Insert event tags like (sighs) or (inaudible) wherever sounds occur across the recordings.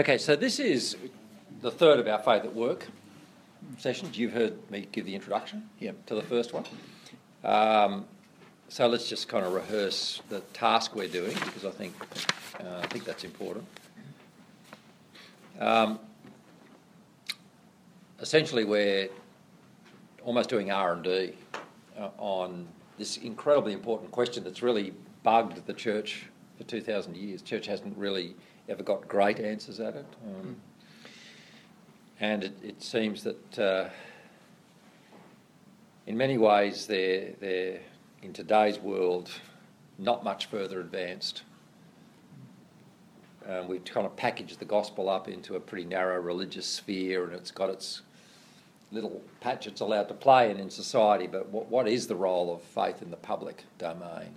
Okay, so this is the third of our Faith at Work sessions. You've heard me give the introduction Yep. to the first one. Um, so let's just kind of rehearse the task we're doing because I think uh, I think that's important. Um, essentially, we're almost doing R and D uh, on this incredibly important question that's really bugged the church for two thousand years. Church hasn't really ever got great answers at it, um, and it, it seems that uh, in many ways they're they're in today's world not much further advanced. Um, we've kind of packaged the gospel up into a pretty narrow religious sphere, and it's got its little patch it's allowed to play in in society. But what, what is the role of faith in the public domain?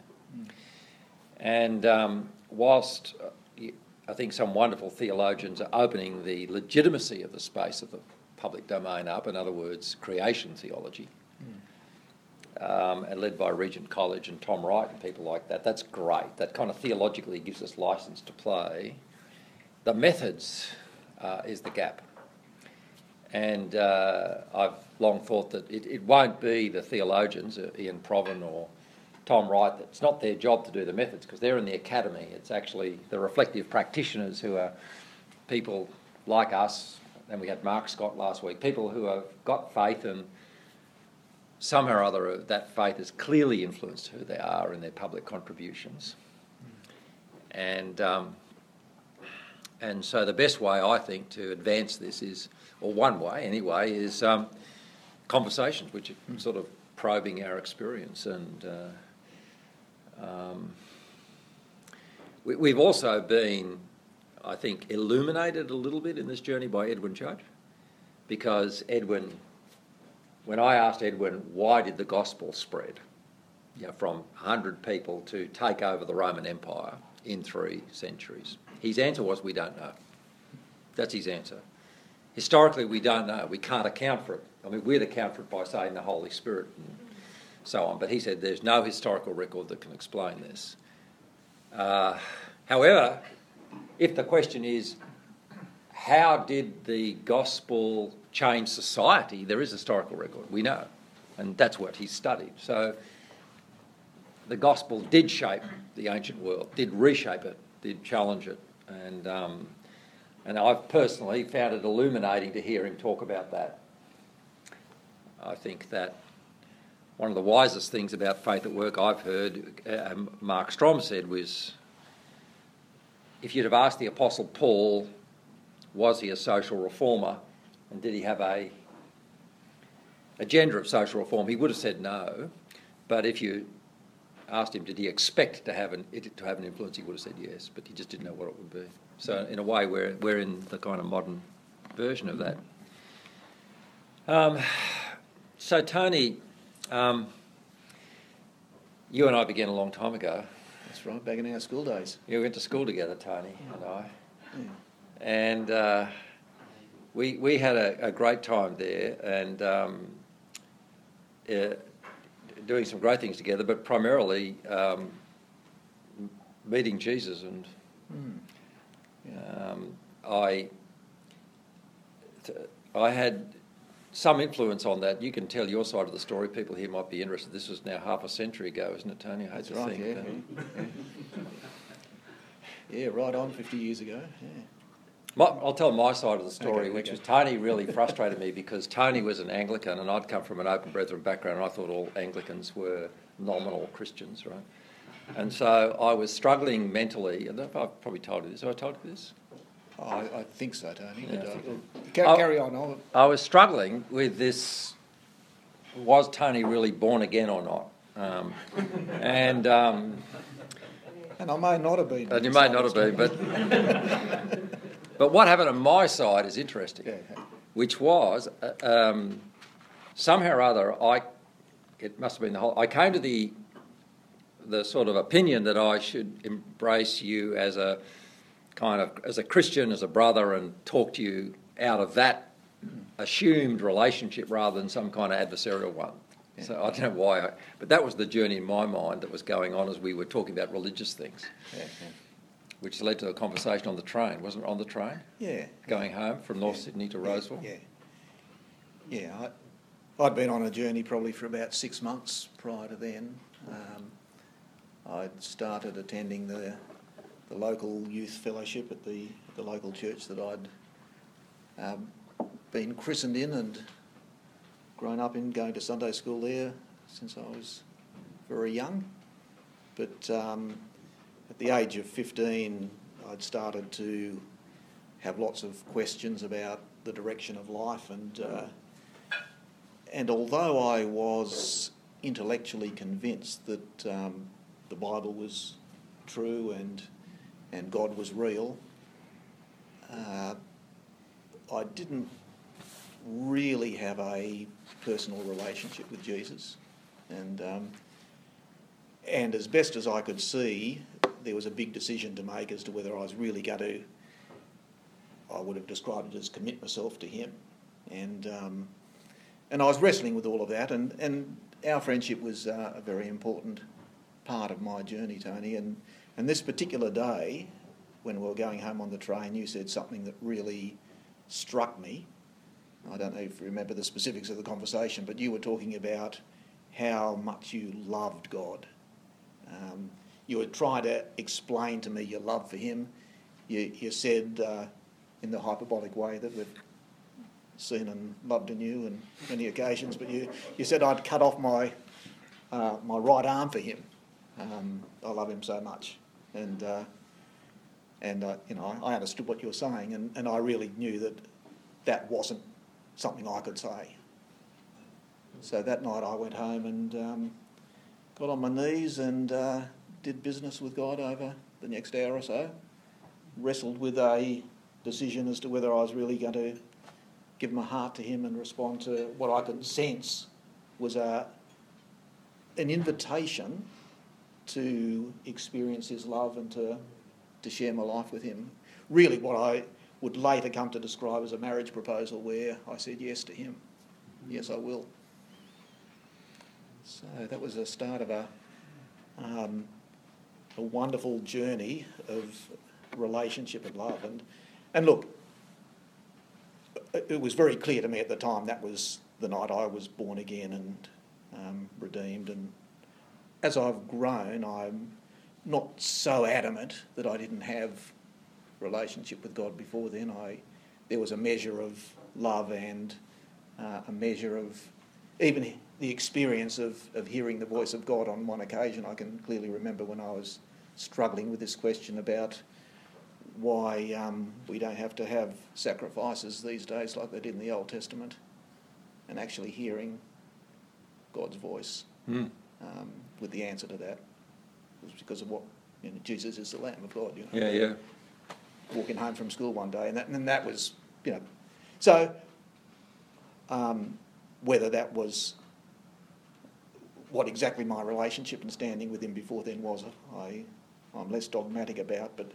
And um, whilst I think some wonderful theologians are opening the legitimacy of the space of the public domain up, in other words, creation theology, um, and led by Regent College and Tom Wright and people like that. That's great. That kind of theologically gives us license to play. The methods uh, is the gap. And uh, I've long thought that it, it won't be the theologians, uh, Ian Provan or Tom Wright, it's not their job to do the methods because they're in the academy. It's actually the reflective practitioners who are people like us, and we had Mark Scott last week, people who have got faith and somehow or other that faith has clearly influenced who they are in their public contributions. And, um, and so the best way, I think, to advance this is, or one way anyway, is um, conversations, which are sort of probing our experience. And uh, um, we, we've also been, I think, illuminated a little bit in this journey by Edwin Judge, because Edwin when I asked Edwin, why did the gospel spread you know, from 100 people to take over the Roman Empire in three centuries, his answer was, we don't know. That's his answer. Historically, we don't know. We can't account for it. I mean, we'd account for it by saying the Holy Spirit so on. But he said there's no historical record that can explain this. Uh, however, if the question is, how did the gospel change society? There is historical record, we know, and that's what he studied. So the gospel did shape the ancient world, did reshape it, did challenge it, and um, and I've personally found it illuminating to hear him talk about that. I think that one of the wisest things about faith at work I've heard, uh, Mark Strom said, was if you'd have asked the Apostle Paul, was he a social reformer and did he have a agenda of social reform, he would have said no. But if you asked him, did he expect to have an to have an influence, he would have said yes, but he just didn't know what it would be. So in a way, we're we're in the kind of modern version of that. Um, (sighs) so Tony, um, you and I began a long time ago. That's right, back in our school days. Yeah, we went to school together, Tony and I, and uh, we we had a, a great time there and um, uh, doing some great things together, but primarily um, meeting Jesus and um, I th- I had some influence on that. You can tell your side of the story. People here might be interested. This was now half a century ago, isn't it, Tony? I hate That's to right, think. yeah, yeah. Yeah, right on 50 years ago. Yeah. My, I'll tell my side of the story, Okay, which okay. was Tony really frustrated me because Tony was an Anglican and I'd come from an open brethren background and I thought all Anglicans were nominal Christians, right? And so I was struggling mentally, and I've probably told you this. Have I told you this? I, I think so, Tony. Yeah, I uh, carry on. I'll, I was struggling with this was Tony really born again or not? Um, and, um, and I may not have been. and you may not have been, but, (laughs) but what happened on my side is interesting. Yeah, yeah. which was uh, um, somehow or other I it must have been the whole I came to the the sort of opinion that I should embrace you as a kind of as a Christian as a brother and talk to you out of that assumed relationship rather than some kind of adversarial one. So I don't know why, I, but that was the journey in my mind that was going on as we were talking about religious things. Yeah, yeah. which led to a conversation on the train, wasn't it? On the train, Yeah. going home from North Yeah. Sydney to Roseville. Yeah. Yeah. I, I'd been on a journey probably for about six months prior to then. Um, I'd started attending the the local youth fellowship at the the local church that I'd um, been christened in and grown up in, going to Sunday school there since I was very young. But um, at the age of 15, I'd started to have lots of questions about the direction of life, and uh, and although I was intellectually convinced that um, the Bible was true and and God was real, uh, I didn't really have a personal relationship with Jesus, and um, and as best as I could see, there was a big decision to make as to whether I was really going to. I would have described it as commit myself to Him, and um, and I was wrestling with all of that, and and our friendship was uh, a very important part of my journey, Tony, and and this particular day, when we were going home on the train, you said something that really struck me. I don't know if you remember the specifics of the conversation, but you were talking about how much you loved God. Um, you were trying to explain to me your love for Him. You, you said uh, in the hyperbolic way that we've seen and loved in you on many occasions, but you, you said I'd cut off my, uh, my right arm for Him. Um, I love Him so much. And, uh, and uh, you know, I understood what you were saying, and, and I really knew that that wasn't something I could say. So that night I went home and um, got on my knees and uh, did business with God over the next hour or so. Wrestled with a decision as to whether I was really going to give my heart to Him and respond to what I could sense was a, an invitation to experience His love and to, to share my life with Him. Really, what I would later come to describe as a marriage proposal where I said yes to Him. Yes, I will. So that was the start of a, um, a wonderful journey of relationship and love. And, and look, it was very clear to me at the time that was the night I was born again and um, redeemed. And as I've grown, I'm not so adamant that I didn't have relationship with God before then. I there was a measure of love and uh, a measure of even the experience of, of hearing the voice of God on one occasion. I can clearly remember when I was struggling with this question about why um, we don't have to have sacrifices these days like they did in the Old Testament, and actually hearing God's voice Mm. um, with the answer to that. It was because of what you know, Jesus is the Lamb of God. You know, Yeah, yeah. walking home from school one day, and that, and that was, you know, so um, whether that was what exactly my relationship and standing with him before then was, I, I'm less dogmatic about, but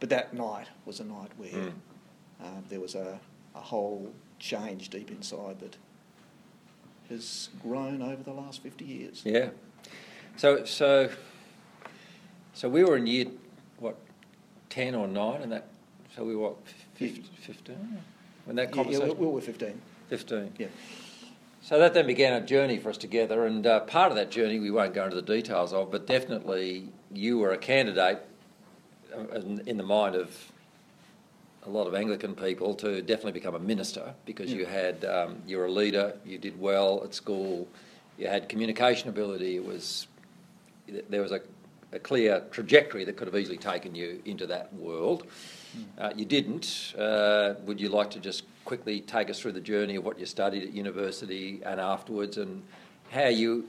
but that night was a night where Mm. uh, there was a, a whole change deep inside that has grown over the last 50 years. Yeah. So so so we were in year what ten or nine, and that so we were what fif- fifteen when that Yeah, yeah, we, we were 15. fifteen. Yeah. So that then began a journey for us together, and uh, part of that journey we won't go into the details of, but definitely you were a candidate uh, in, in the mind of a lot of Anglican people to definitely become a minister because you had um, you were a leader, you did well at school, you had communication ability. It was there was a, a clear trajectory that could have easily taken you into that world. Uh, you didn't. Uh, would you like to just quickly take us through the journey of what you studied at university and afterwards, and how you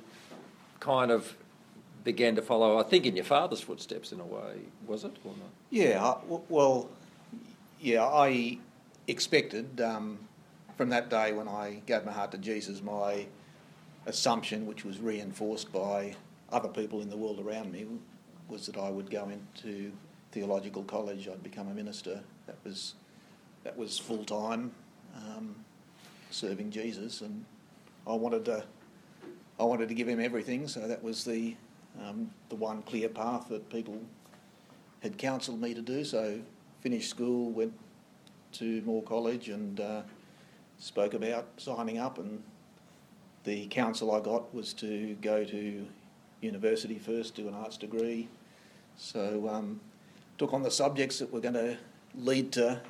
kind of began to follow? I think in your father's footsteps, in a way, was it or not? Yeah, I- well, yeah, I expected um, from that day when I gave my heart to Jesus, my assumption, which was reinforced by other people in the world around me, was that I would go into theological college. I'd become a minister. That was that was full time, um, serving Jesus, and I wanted to. I wanted to give him everything, so that was the um, the one clear path that people had counselled me to do. So, finished school, went to Moore College, and uh, spoke about signing up. And the counsel I got was to go to university first, do an arts degree. So, um, took on the subjects that were going to lead to,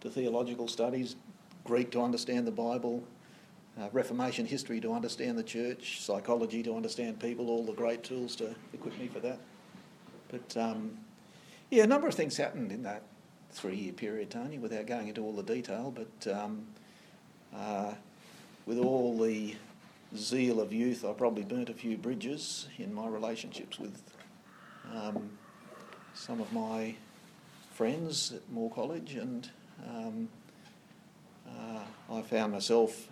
to theological studies Greek to understand the Bible, uh, Reformation history to understand the church, psychology to understand people, all the great tools to equip me for that. But um, yeah, a number of things happened in that three year period, Tony, without going into all the detail. But um, uh, with all the zeal of youth, I probably burnt a few bridges in my relationships with um, some of my friends at Moore College, and um, uh, I found myself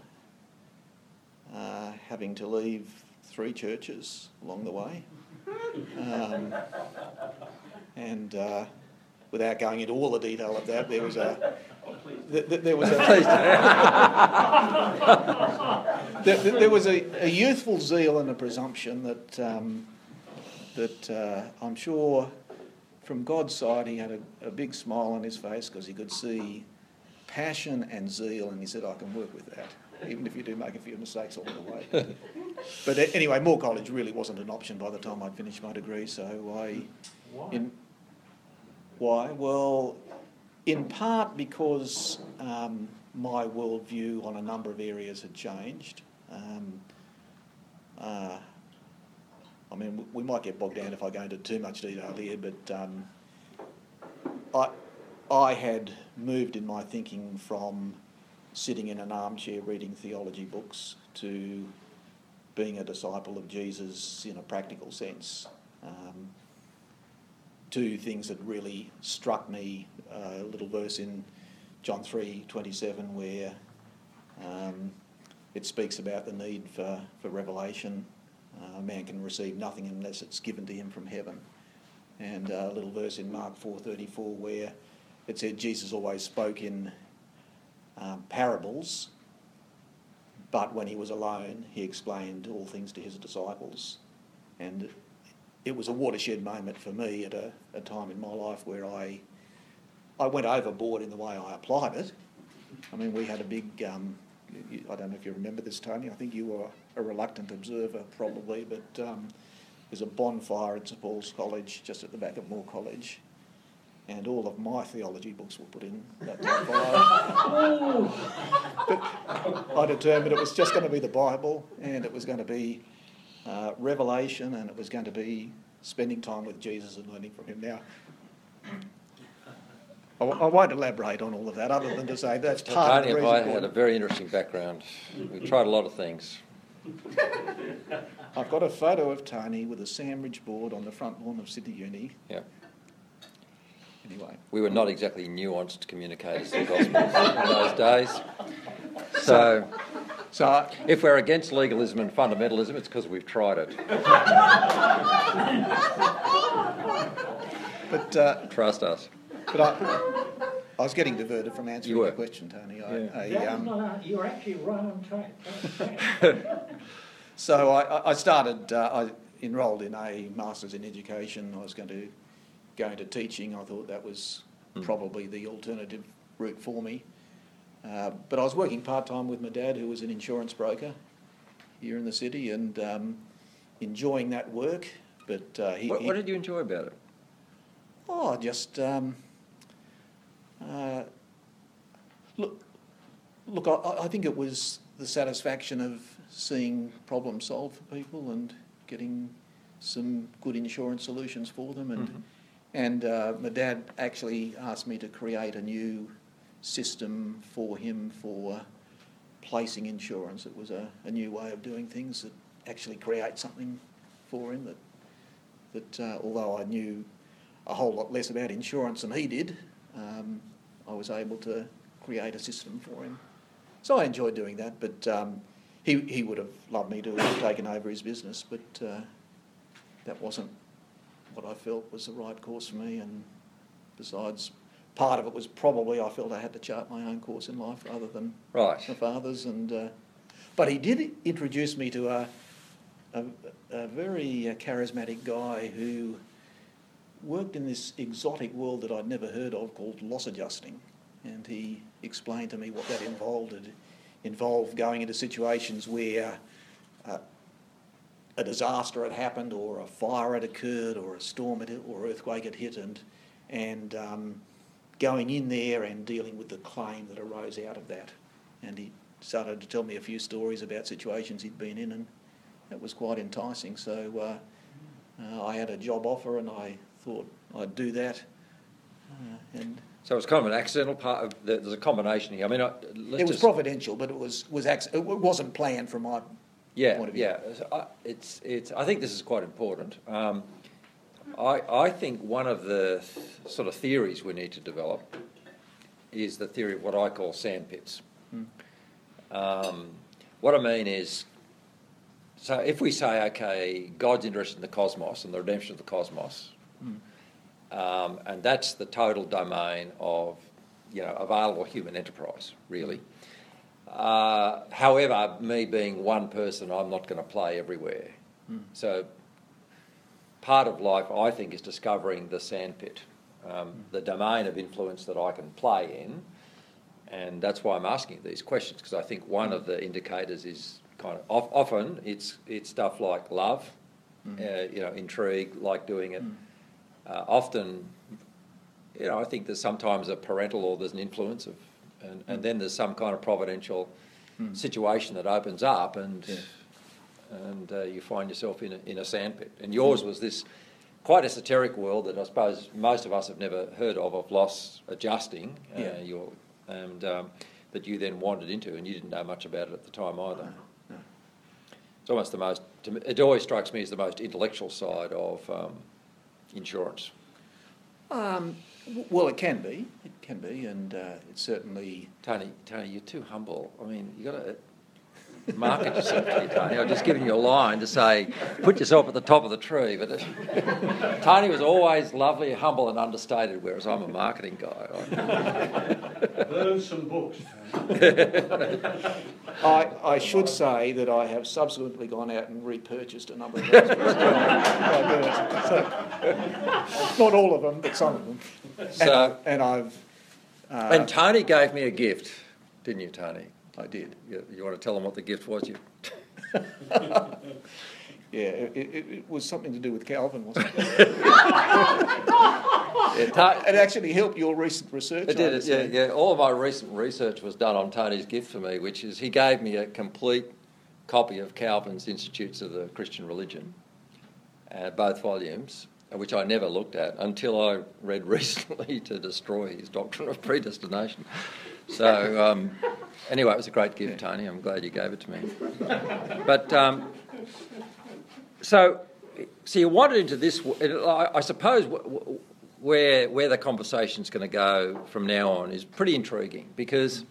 uh, having to leave three churches along the way. Um, and uh, without going into all the detail of that, there was a th- th- there was a (laughs) there, there, was a, a, youthful zeal and a presumption that um, that uh, I'm sure from God's side he had a, a big smile on his face because he could see passion and zeal, and he said, I can work with that, even if you do make a few mistakes along the way. (laughs) but anyway, Moore College really wasn't an option by the time I'd finished my degree, so I. Why? In, why? Well, in part because um, my worldview on a number of areas had changed. Um, uh, I mean, we might get bogged down if I go into too much detail here, but um, I, I had moved in my thinking from sitting in an armchair reading theology books to being a disciple of Jesus in a practical sense. Um, two things that really struck me uh, a little verse in John 3 27 where um, it speaks about the need for, for revelation. Uh, man can receive nothing unless it's given to him from heaven. And a little verse in Mark 4:34 where it said Jesus always spoke in um, parables, but when he was alone, he explained all things to his disciples. And it was a watershed moment for me at a, a time in my life where I, I went overboard in the way I applied it. I mean, we had a big, um, I don't know if you remember this, Tony, I think you were a reluctant observer probably, but um, there's a bonfire at St Paul's College just at the back of Moore College and all of my theology books were put in that bonfire. (laughs) but I determined it was just going to be the Bible, and it was going to be uh, revelation, and it was going to be spending time with Jesus and learning from Him. Now, I, I won't elaborate on all of that, other than to say that's part Tony of the and I had a very interesting background. We tried a lot of things. (laughs) I've got a photo of Tony with a sandwich board on the front lawn of Sydney Uni. Yeah. Anyway. We were not exactly nuanced communicators gospels in those days. So, So, if we're against legalism and fundamentalism, it's because we've tried it. (laughs) but uh, Trust us. But I, I was getting diverted from answering You your question, Tony. I, Yeah. I, That um, was not, a- you're actually right on track. Right on track. So I, I started, uh, I enrolled in a Masters in Education. I was going to go into teaching. I thought that was Mm. probably the alternative route for me. Uh, but I was working part time with my dad, who was an insurance broker here in the city, and um, enjoying that work. But uh, he, What, he- what did you enjoy about it? Oh, just um, uh, look. Look, I, I think it was the satisfaction of seeing problems solved for people and getting some good insurance solutions for them. And Mhm. and uh, my dad actually asked me to create a new system for him for placing insurance. It was a, a new way of doing things that actually create something for him that that uh, although I knew a whole lot less about insurance than he did, um, I was able to create a system for him. So I enjoyed doing that, but um, he, he would have loved me to have taken over his business, but uh, that wasn't what I felt was the right course for me. And besides, part of it was probably I felt I had to chart my own course in life rather than Right. my father's. And uh, but he did introduce me to a a, a very charismatic guy who worked in this exotic world that I'd never heard of called loss adjusting. And he explained to me what that involved. It involved going into situations where uh, a disaster had happened, or a fire had occurred, or a storm had or earthquake had hit, and, and um, going in there and dealing with the claim that arose out of that. And he started to tell me a few stories about situations he'd been in, and that was quite enticing. So uh, uh, I had a job offer, and I thought I'd do that. Uh, and So it's kind of an accidental part of, the- there's a combination here. I mean, I- let's it was just- providential, but it was was acc- it wasn't planned from my Yeah, point of view. yeah. So I- It's, it's, I think this is quite important. Um, I, I think one of the th- sort of theories we need to develop is the theory of what I call sand pits. Um, what I mean is, so if we say, okay, God's interested in the cosmos and the redemption of the cosmos, um, and that's the total domain of, you know, available human enterprise, really. Uh, however, me being one person, I'm not going to play everywhere. So, part of life, I think, is discovering the sandpit, um, the domain of influence that I can play in, and that's why I'm asking these questions because I think one of the indicators is kind of of, often it's it's stuff like love, uh, you know, intrigue, like doing it. Uh, often, you know, I think there's sometimes a parental or there's an influence of, and, and then there's some kind of providential situation that opens up, and Yeah. and uh, you find yourself in a, in a sandpit. And yours was this quite esoteric world that I suppose most of us have never heard of of loss adjusting. Uh, Yeah. your, and um, that you then wandered into, and you didn't know much about it at the time either. no. It's almost the most. To me, it always strikes me as the most intellectual side of um, insurance. Um, well, it can be. It can be, and uh, it's certainly. Tony, Tony, you're too humble. I mean, you got to market yourself here, Tony. I've just giving you a line to say, put yourself at the top of the tree. But it, (laughs) Tony was always lovely, humble, and understated, whereas I'm a marketing guy. (laughs) Burn some books. I, I should say that I have subsequently gone out and repurchased a number of those. books. (laughs) So, not all of them, but some of them. And, So- and I've. Uh, and Tony gave me a gift, didn't you, Tony? I did. You, you want to tell them what the gift was? You. (laughs) Yeah, it, it, it was something to do with Calvin, wasn't it? (laughs) Yeah, Ta- It actually helped your recent research. It did, it, yeah, yeah. All of my recent research was done on Tony's gift for me, which is he gave me a complete copy of Calvin's Institutes of the Christian Religion, uh, both volumes, uh, which I never looked at until I read (laughs) recently to destroy his doctrine of predestination. So, um, anyway, it was a great gift, Tony. I'm glad you gave it to me. But um, so, so you wandered into this. I I suppose wh- wh- where where the conversation's going to go from now on is pretty intriguing because,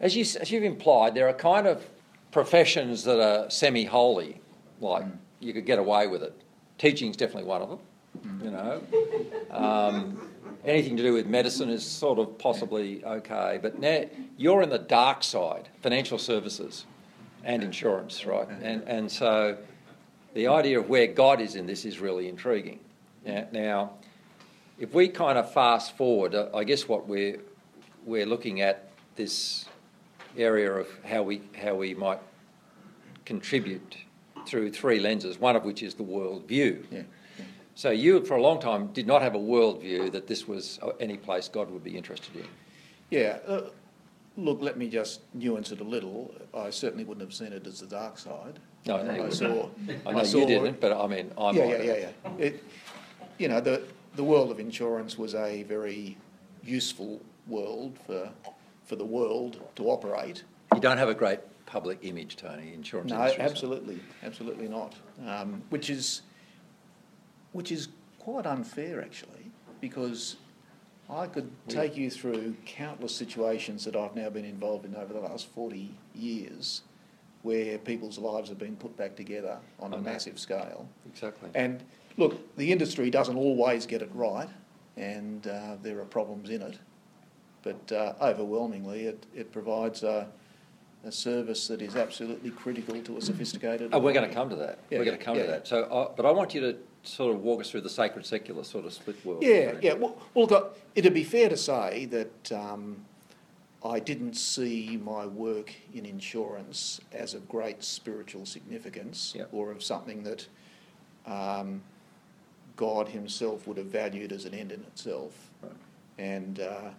as you as you've implied, there are kind of professions that are semi-holy, like you could get away with it. Teaching's definitely one of them. You know, um, anything to do with medicine is sort of possibly okay, but now you're in the dark side, financial services and insurance, right? And and so the idea of where God is in this is really intriguing. Now, if we kind of fast forward, uh, I guess what we're we're looking at this area of how we how we might contribute through three lenses. One of which is the world view. Yeah. So you, for a long time, did not have a world view that this was any place God would be interested in. Yeah. Uh, look, let me just nuance it a little. I certainly wouldn't have seen it as the dark side. No, I know you I saw. I know saw- you didn't, but I mean, I yeah, yeah, yeah, yeah. It, you know, the the world of insurance was a very useful world for for the world to operate. You don't have a great public image, Tony. Insurance. No, industry, so- absolutely, absolutely not. Um, which is which is quite unfair, actually, because I could take you through countless situations that I've now been involved in over the last forty years, where people's lives have been put back together on a massive scale. Exactly. And look, the industry doesn't always get it right, and uh, there are problems in it. But uh, overwhelmingly, it, it provides a, a service that is absolutely critical to a sophisticated. Oh, we're going to come to that. Yeah, we're going to come yeah, to that. So, uh, but I want you to sort of walk us through the sacred secular sort of split world? Yeah, yeah. Well, well look, it'd be fair to say that um, I didn't see my work in insurance as of great spiritual significance Yep. or of something that um, God Himself would have valued as an end in itself. Right. And, uh,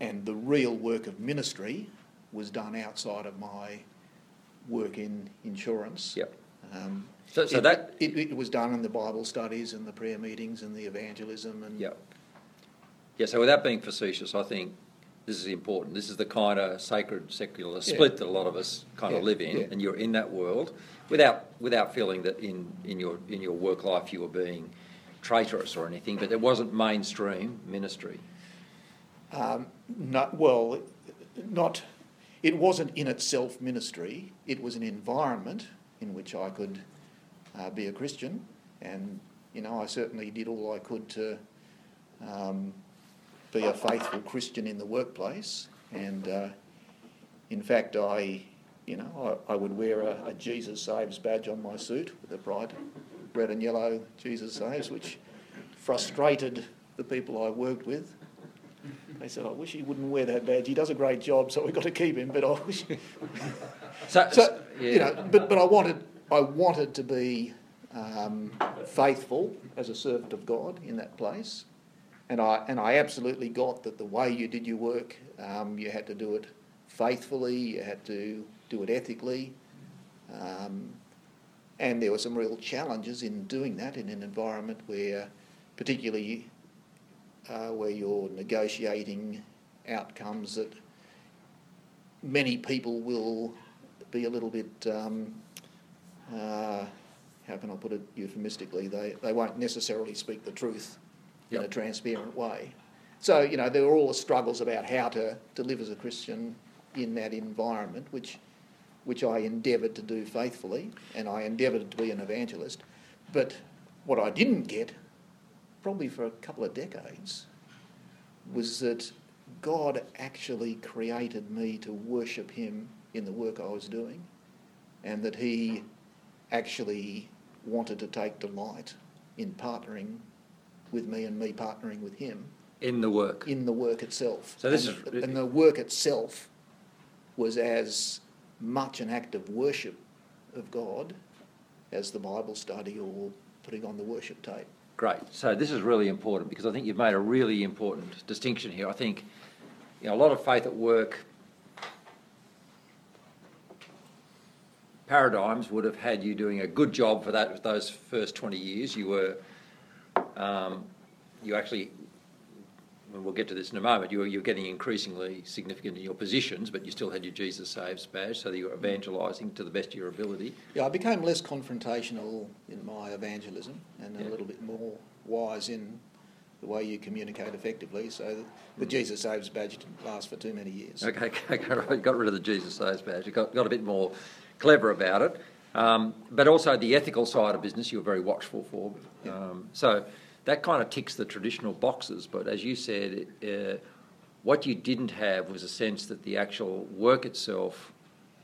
and the real work of ministry was done outside of my work in insurance. Yep. Um, So, so it, that, it, it was done in the Bible studies and the prayer meetings and the evangelism and yeah. Yeah, so without being facetious, I think this is important. This is the kind of sacred secular split that a lot of us kind of live in, yeah. and you're in that world without without feeling that in, in your in your work life you were being traitorous or anything, but it wasn't mainstream ministry. Um, not, well, not, it wasn't in itself ministry, it was an environment in which I could uh, be a Christian, and, you know, I certainly did all I could to um, be a faithful Christian in the workplace, and uh, in fact, I, you know, I, I would wear a, a Jesus Saves badge on my suit with a bright red and yellow Jesus Saves, which frustrated the people I worked with. They said, I wish he wouldn't wear that badge. He does a great job, so we've got to keep him. But I wish, So, so yeah. you know, but, but I wanted, I wanted to be um, faithful as a servant of God in that place, and I and I absolutely got that the way you did your work, um, you had to do it faithfully, you had to do it ethically, um, and there were some real challenges in doing that in an environment where, particularly uh, where you're negotiating outcomes that many people will be a little bit, um, uh, how can I put it euphemistically, they, they won't necessarily speak the truth in a transparent way. So, you know, there were all the struggles about how to, to live as a Christian in that environment, which, which I endeavoured to do faithfully, and I endeavoured to be an evangelist. But what I didn't get, probably for a couple of decades, was that God actually created me to worship Him in the work I was doing, and that He actually wanted to take delight in partnering with me and me partnering with Him in the work. in the work itself. So this and, is- and the work itself was as much an act of worship of God as the Bible study or putting on the worship tape. Great. So this is really important because I think you've made a really important distinction here. I think you know a lot of faith at work paradigms would have had you doing a good job for that those first 20 years. You were um, you actually and we'll get to this in a moment, you were, you're getting increasingly significant in your positions, but you still had your Jesus Saves badge, so you were evangelising to the best of your ability. Yeah, I became less confrontational in my evangelism and Yeah. a little bit more wise in the way you communicate effectively. So the Jesus Saves badge didn't last for too many years. Okay, (laughs) okay, right. You got rid of the Jesus Saves badge. You got, got a bit more clever about it. Um, but also the ethical side of business you were very watchful for. Um, so that kind of ticks the traditional boxes. But as you said, uh, what you didn't have was a sense that the actual work itself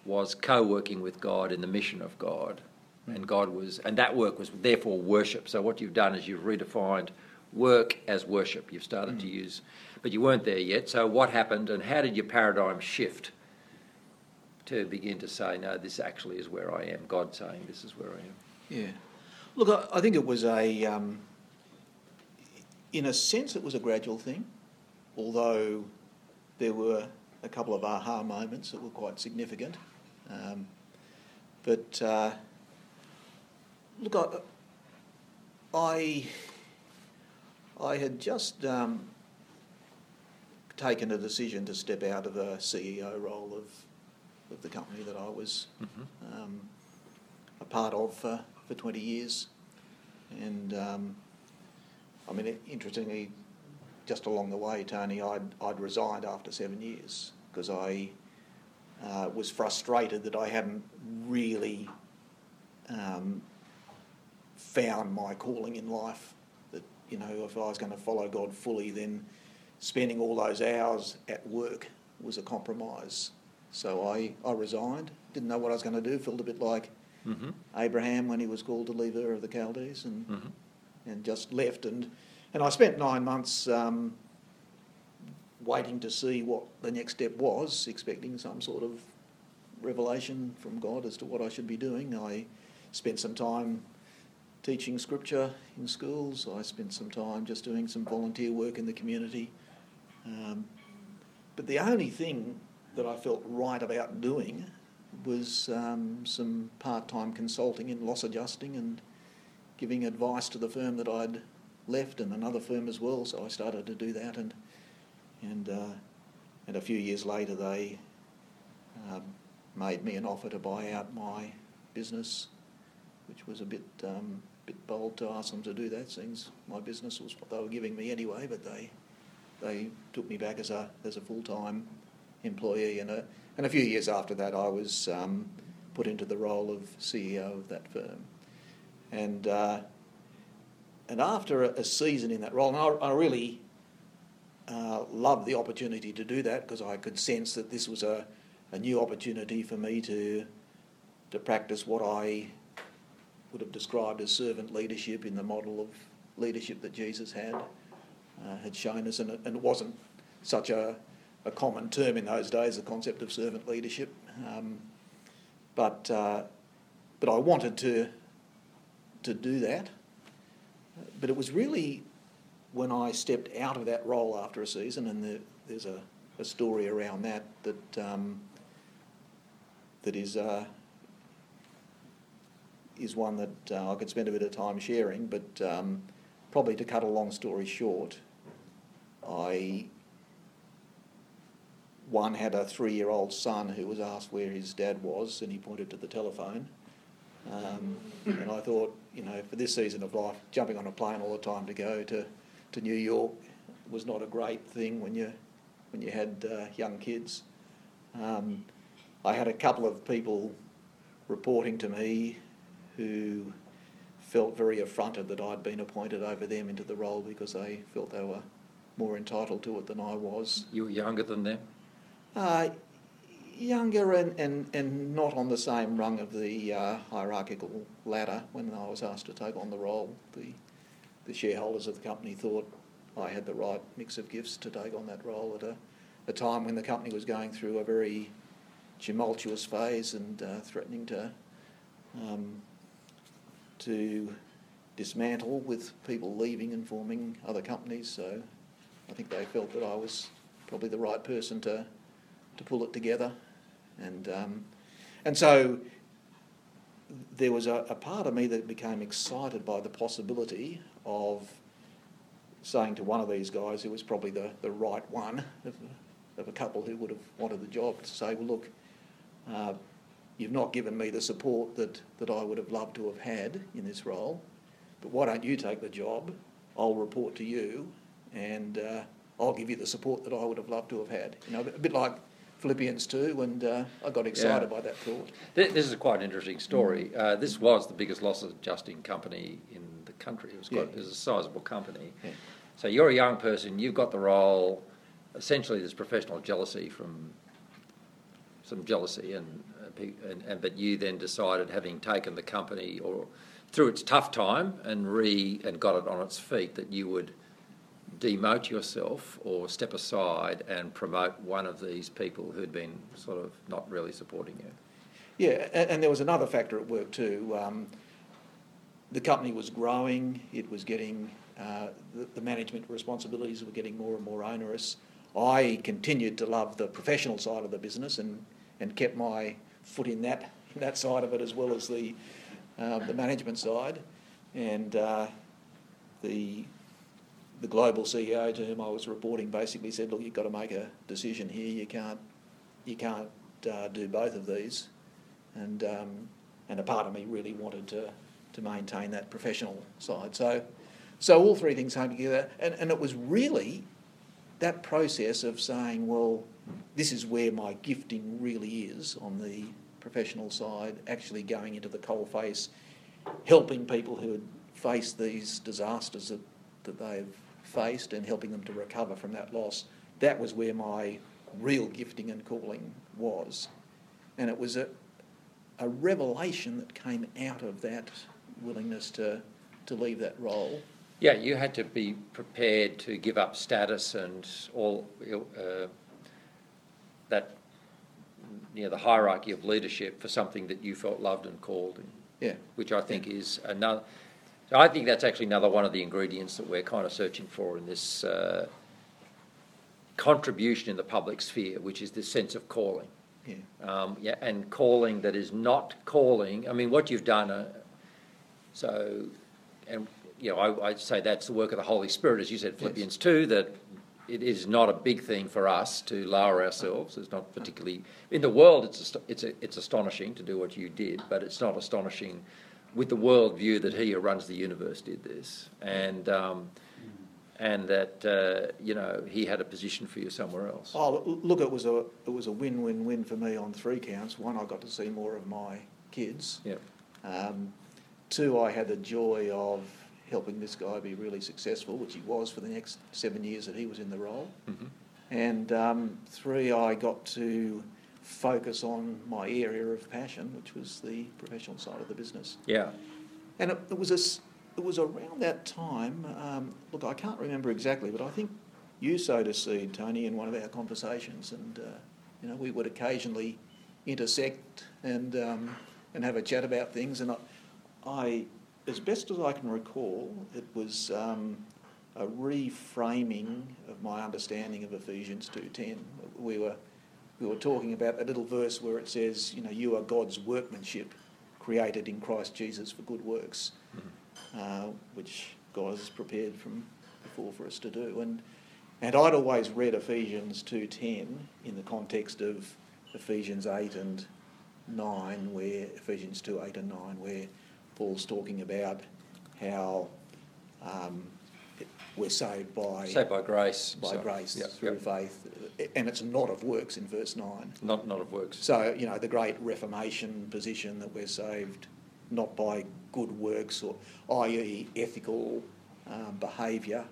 was co-working with God in the mission of God. And God was, and that work was therefore worship. So what you've done is you've redefined work as worship. You've started to use, but you weren't there yet. So what happened, and how did your paradigm shift to begin to say, no, this actually is where I am? God saying, this is where I am. Yeah. Look, I, I think it was a, um, in a sense, it was a gradual thing, although there were a couple of aha moments that were quite significant. Um, but uh, look, I, I, had just um, taken a decision to step out of the CEO role of, of the company that I was um, a part of for, for 20 years. And um, I mean, it, interestingly, just along the way, Tony, I'd, I'd resigned after seven years because I uh, was frustrated that I hadn't really um, found my calling in life. That, you know, if I was going to follow God fully, then spending all those hours at work was a compromise. So I, I resigned, didn't know what I was going to do, felt a bit like Mhm. Abraham when he was called to leave Ur of the Chaldees and Mhm. and just left. And and I spent nine months um, waiting to see what the next step was, expecting some sort of revelation from God as to what I should be doing. I spent some time teaching scripture in schools. I spent some time just doing some volunteer work in the community. Um, but the only thing that I felt right about doing was um, some part-time consulting in loss adjusting and giving advice to the firm that I'd left and another firm as well. So I started to do that, and and uh, and a few years later they um, made me an offer to buy out my business, which was a bit um, bit bold to ask them to do that, since my business was what they were giving me anyway. But they they took me back as a as a full time employee, and a and a few years after that, I was um, put into the role of CEO of that firm, and uh, and after a, a season in that role, and I, I really uh, loved the opportunity to do that because I could sense that this was a, a new opportunity for me to to practice what I would have described as servant leadership in the model of leadership that Jesus had uh, had shown us, and it, and it wasn't such a, a common term in those days, the concept of servant leadership. Um, but uh, but I wanted to to do that. But it was really when I stepped out of that role after a season, and the, there's a, a story around that that um, that is uh, is one that uh, I could spend a bit of time sharing. But um, probably to cut a long story short, I one had a three-year-old son who was asked where his dad was, and he pointed to the telephone. Um, and I thought, you know, for this season of life, jumping on a plane all the time to go to, to New York was not a great thing when you when you had uh, young kids. Um, I had a couple of people reporting to me who felt very affronted that I'd been appointed over them into the role because they felt they were more entitled to it than I was. You were younger than them? Uh, younger and, and, and not on the same rung of the uh, hierarchical ladder when I was asked to take on the role. The, the shareholders of the company thought I had the right mix of gifts to take on that role at a, a time when the company was going through a very tumultuous phase and uh, threatening to um, to dismantle with people leaving and forming other companies. So I think they felt that I was probably the right person to to pull it together, and um, and so there was a, a part of me that became excited by the possibility of saying to one of these guys who was probably the, the right one of, of a couple who would have wanted the job to say, well, look, uh, you've not given me the support that, that I would have loved to have had in this role, but why don't you take the job? I'll report to you and uh, I'll give you the support that I would have loved to have had. You know, a bit like Philippians 2, and uh, I got excited Yeah. by that thought. This is quite an interesting story. Uh, this was the biggest loss adjusting company in the country. It was, quite, Yeah. it was a sizable company. Yeah. So you're a young person, you've got the role. Essentially, there's professional jealousy from some jealousy, and, uh, and, and but you then decided, having taken the company or through its tough time and re and got it on its feet, that you would demote yourself or step aside and promote one of these people who'd been sort of not really supporting you. Yeah, and, there was another factor at work too. Um, the company was growing, it was getting, uh, the, the management responsibilities were getting more and more onerous. I continued to love the professional side of the business and, and kept my foot in that, (laughs) that side of it as well as the, uh, the management side. And uh, the, the global CEO to whom I was reporting basically said, look, you've got to make a decision here. You can't, you can't uh, do both of these and um, and a part of me really wanted to to maintain that professional side. So so all three things came together, and, and it was really that process of saying, well, this is where my gifting really is on the professional side, actually going into the coalface, helping people who had faced these disasters that, that they've faced and helping them to recover from that loss. That was where my real gifting and calling was. And it was a, a revelation that came out of that willingness to, to leave that role. Yeah, you had to be prepared to give up status and all uh, that, you know, the hierarchy of leadership for something that you felt loved and called. Yeah. Which I think yeah. is another. So I think that's actually another one of the ingredients that we're kind of searching for in this uh, contribution in the public sphere, which is this sense of calling. Yeah. Um, yeah, and calling that is not calling. I mean, what you've done. Uh, so, and you know, I, I say that's the work of the Holy Spirit, as you said, Philippians yes. two. That it is not a big thing for us to lower ourselves. It's not particularly in the world. It's it's a, it's astonishing to do what you did, but it's not astonishing with the world view that he who runs the universe did this, and um, and that uh, you know he had a position for you somewhere else. Oh, look, it was a it was a win win win for me on three counts. One, I got to see more of my kids. Yeah. Um, two, I had the joy of helping this guy be really successful, which he was for the next seven years that he was in the role. Mm-hmm. And um, three, I got to focus on my area of passion, which was the professional side of the business. Yeah. And it, it was a it was around that time. Um, look, I can't remember exactly, but I think you sowed a seed, Tony, in one of our conversations, and uh, you know we would occasionally intersect and um, and have a chat about things. And I, I, as best as I can recall, it was um, a reframing of my understanding of Ephesians two ten. We were we were talking about that little verse where it says, you know, you are God's workmanship, created in Christ Jesus for good works. Mm-hmm uh, which God has prepared from before for us to do. And and I'd always read Ephesians two ten in the context of Ephesians eight and nine, where Ephesians two eight and nine, where Paul's talking about how um, we're saved by saved by grace, by so, grace yep, through yep. faith, and it's not of works in verse nine. Not not of works. So you know the great Reformation position that we're saved not by good works or i.e. ethical um, behaviour,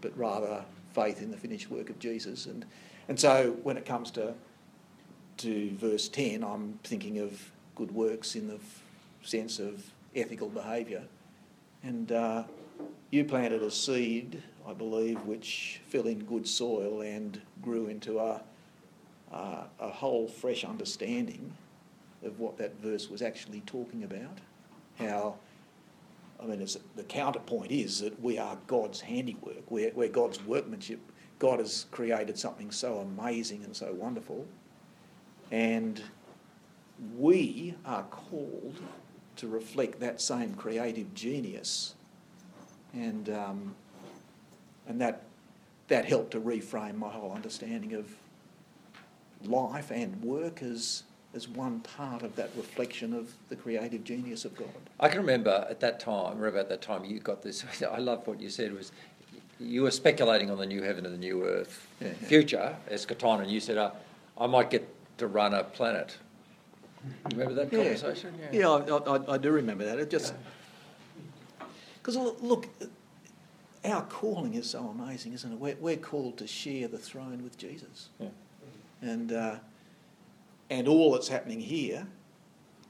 but rather faith in the finished work of Jesus. And and so when it comes to to verse ten, I'm thinking of good works in the f- sense of ethical behaviour. And uh, you planted a seed, I believe, which fell in good soil and grew into a, uh, a whole fresh understanding of what that verse was actually talking about. How, I mean, the counterpoint is that we are God's handiwork, we're, we're God's workmanship. God has created something so amazing and so wonderful, and we are called to reflect that same creative genius, and um, and that that helped to reframe my whole understanding of life and work as as one part of that reflection of the creative genius of God. I can remember at that time, remember at that time you got this, (laughs) I love what you said was, you were speculating on the new heaven and the new earth yeah, yeah. future, eschaton, and you said, uh, I might get to run a planet. You remember that conversation? Yeah, yeah I, I, I, do remember that. It just, because look, our calling is so amazing, isn't it? We're, we're called to share the throne with Jesus. And, uh, and all that's happening here,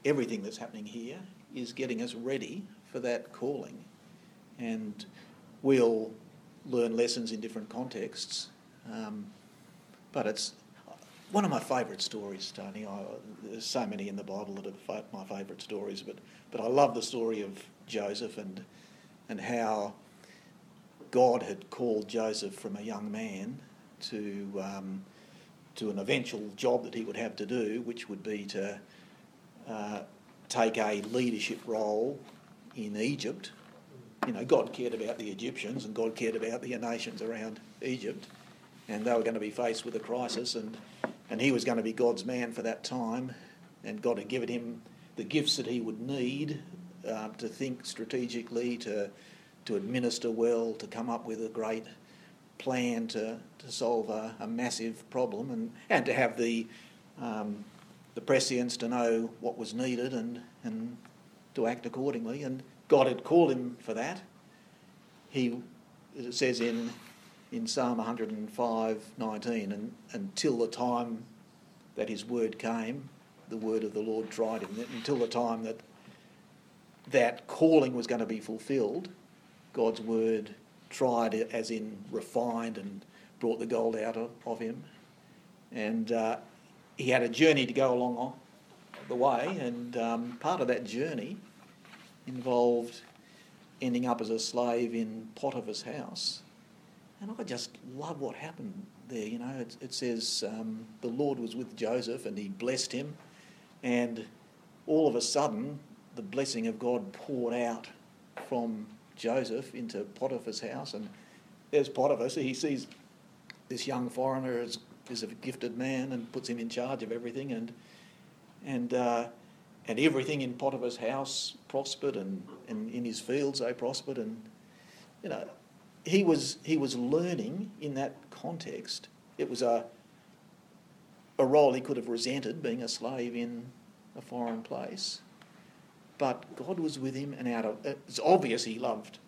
everything that's happening here, is getting us ready for that calling. And we'll learn lessons in different contexts. Um, but it's one of my favourite stories, Tony. I, there's so many in the Bible that are my favourite stories, but, but I love the story of Joseph and, and how God had called Joseph from a young man to um, to an eventual job that he would have to do, which would be to uh, take a leadership role in Egypt. You know, God cared about the Egyptians and God cared about the nations around Egypt, and they were going to be faced with a crisis, and, and he was going to be God's man for that time, and God had given him the gifts that he would need uh, to think strategically, to, to administer well, to come up with a great plan to, to solve a, a massive problem and, and to have the, um, the prescience to know what was needed and, and to act accordingly. And God had called him for that. He, it says in, in Psalm 105 19, and, until the time that his word came, the word of the Lord tried him until the time that that calling was going to be fulfilled. God's word tried, as in refined and brought the gold out of, of him. And uh, he had a journey to go along on the way, and um, part of that journey involved ending up as a slave in Potiphar's house. And I just love what happened there. You know, it, it says um, the Lord was with Joseph and he blessed him, and all of a sudden, the blessing of God poured out from Joseph into Potiphar's house. And there's Potiphar, so he sees this young foreigner as is a gifted man and puts him in charge of everything, and and uh, and everything in Potiphar's house prospered, and, and in his fields they prospered, and you know he was he was learning in that context. It was a a role he could have resented, being a slave in a foreign place, but God was with him, and out of it's obvious he loved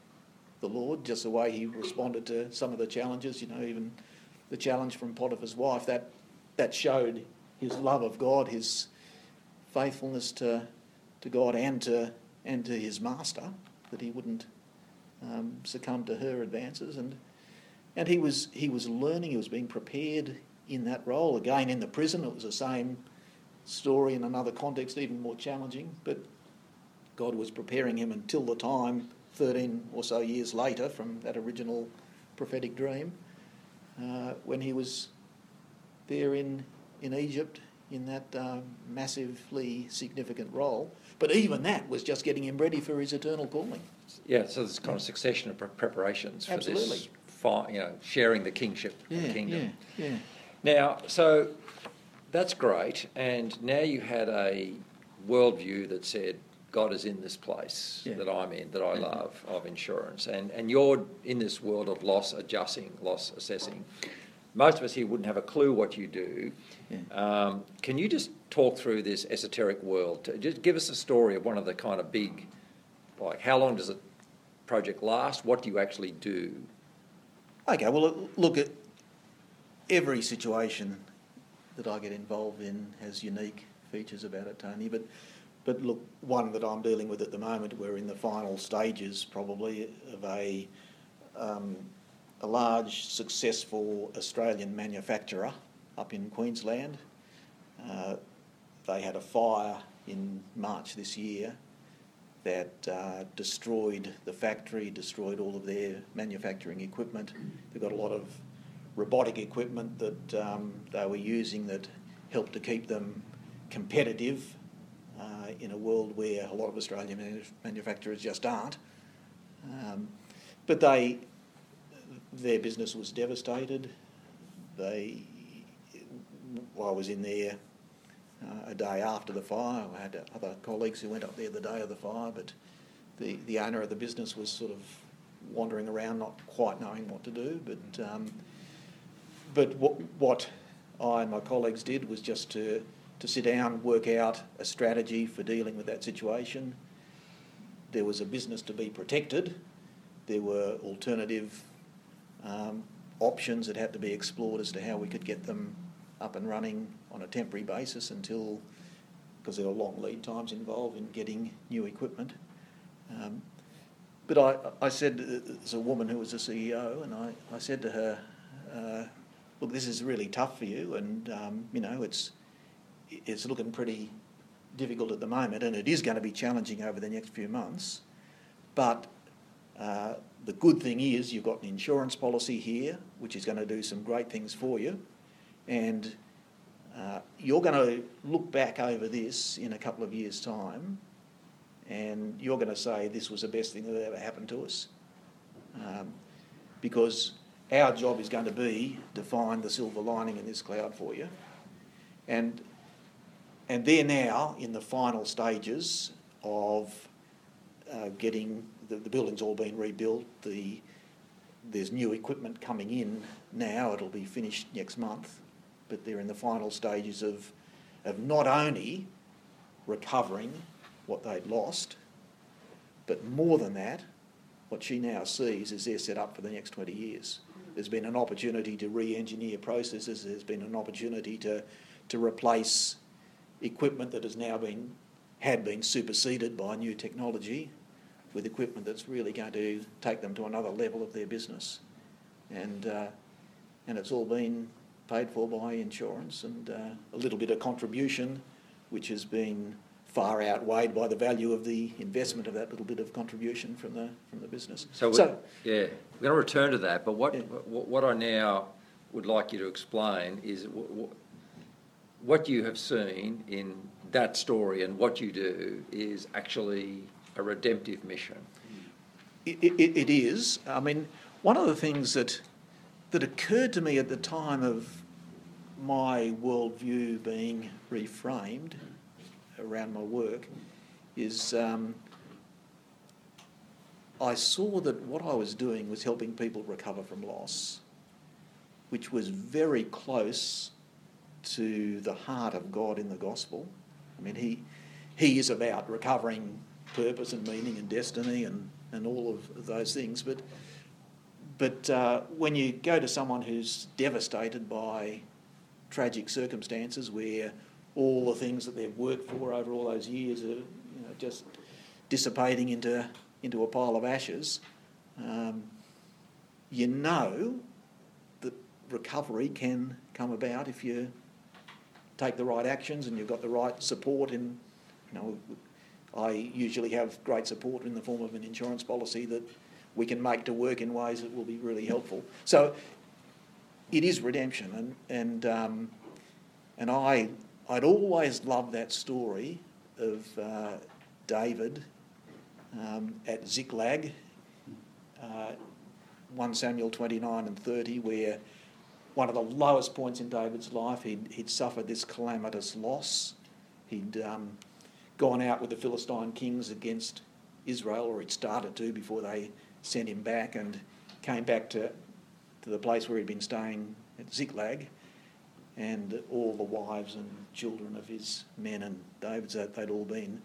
the Lord, just the way he responded to some of the challenges. You know, even the challenge from Potiphar's wife, that, that showed his love of God, his faithfulness to, to God and to, and to his master, that he wouldn't um, succumb to her advances. And, and he, was, he was learning, he was being prepared in that role. Again, in the prison, it was the same story in another context, even more challenging, but God was preparing him until the time, 13 or so years later, from that original prophetic dream, uh, when he was there in, in Egypt in that uh, massively significant role. But even that was just getting him ready for his eternal calling. Yeah, so there's kind of succession of preparations for Absolutely. this, fi- you know, sharing the kingship of Yeah, the kingdom. yeah, yeah. Now, so that's great, and now you had a worldview that said God is in this place Yeah. that I'm in, that I Mhm. love, of insurance, and and you're in this world of loss adjusting, loss assessing. Most of us here wouldn't have a clue what you do. Yeah. Um, can you just talk through this esoteric world? Just give us a story of one of the kind of big, like how long does a project last? What do you actually do? Okay, well, look at every situation that I get involved in has unique features about it, Tony. But, but look, one that I'm dealing with at the moment, we're in the final stages probably of a, um, a large, successful Australian manufacturer up in Queensland. Uh, they had a fire in March this year that uh, destroyed the factory, destroyed all of their manufacturing equipment. They've got a lot of robotic equipment that um, they were using that helped to keep them competitive uh, in a world where a lot of Australian manu- manufacturers just aren't. Um, but they, their business was devastated. They, I was in there uh, a day after the fire. I had other colleagues who went up there the day of the fire, but the, the owner of the business was sort of wandering around, not quite knowing what to do. But um, but what, what I and my colleagues did was just to to sit down, work out a strategy for dealing with that situation. There was a business to be protected. There were alternative um, options that had to be explored as to how we could get them up and running on a temporary basis until, because there are long lead times involved in getting new equipment. Um, but I, I said, uh, there's a woman who was the CEO, and I, I said to her, uh, look, this is really tough for you, and, um, you know, it's, it's looking pretty difficult at the moment, and it is going to be challenging over the next few months. But uh, the good thing is you've got an insurance policy here, which is going to do some great things for you, and uh, you're going to look back over this in a couple of years' time, and you're going to say this was the best thing that ever happened to us, um, because our job is going to be to find the silver lining in this cloud for you, and and they're now in the final stages of uh, getting the, the building's all been rebuilt. The there's new equipment coming in now. It'll be finished next month, but they're in the final stages of of not only recovering what they'd lost, but more than that, what she now sees is they're set up for the next 20 years. There's been an opportunity to re-engineer processes. There's been an opportunity to to replace equipment that has now been had been superseded by new technology with equipment that's really going to take them to another level of their business. And, uh, and it's all been paid for by insurance and uh, a little bit of contribution, which has been far outweighed by the value of the investment of that little bit of contribution from the, from the business. So, we, yeah, we're going to return to that. But what, Yeah. what, what I now would like you to explain is w- w- what you have seen in that story and what you do is actually a redemptive mission. It, it, it is. I mean, one of the things that that occurred to me at the time of my worldview being reframed around my work is um, I saw that what I was doing was helping people recover from loss, which was very close to the heart of God in the gospel. I mean, he he is about recovering purpose and meaning and destiny and, and all of those things. But but uh, when you go to someone who's devastated by tragic circumstances where all the things that they've worked for over all those years are you know, just dissipating into, into a pile of ashes, um, you know that recovery can come about if you take the right actions and you've got the right support in, you know, I usually have great support in the form of an insurance policy that we can make to work in ways that will be really helpful. So it is redemption, and and um, and I I'd always loved that story of uh, David um, at Ziklag, uh, one Samuel twenty nine and thirty, where one of the lowest points in David's life, he'd, he'd suffered this calamitous loss. He'd um, gone out with the Philistine kings against Israel, or he'd started to before they sent him back, and came back to, to the place where he'd been staying at Ziklag. And all the wives and children of his men and David's, they'd all been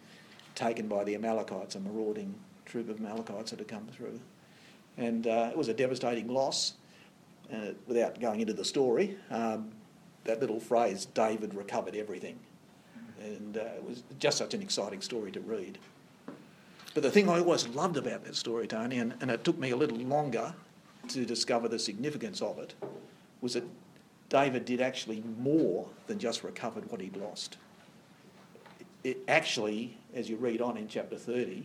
taken by the Amalekites, a marauding troop of Amalekites that had come through. And uh, it was a devastating loss. Uh, without going into the story, um, that little phrase, David recovered everything. And uh, it was just such an exciting story to read. But the thing I always loved about that story, Tony, and, and it took me a little longer to discover the significance of it, was that David did actually more than just recovered what he'd lost. It actually, as you read on in chapter 30,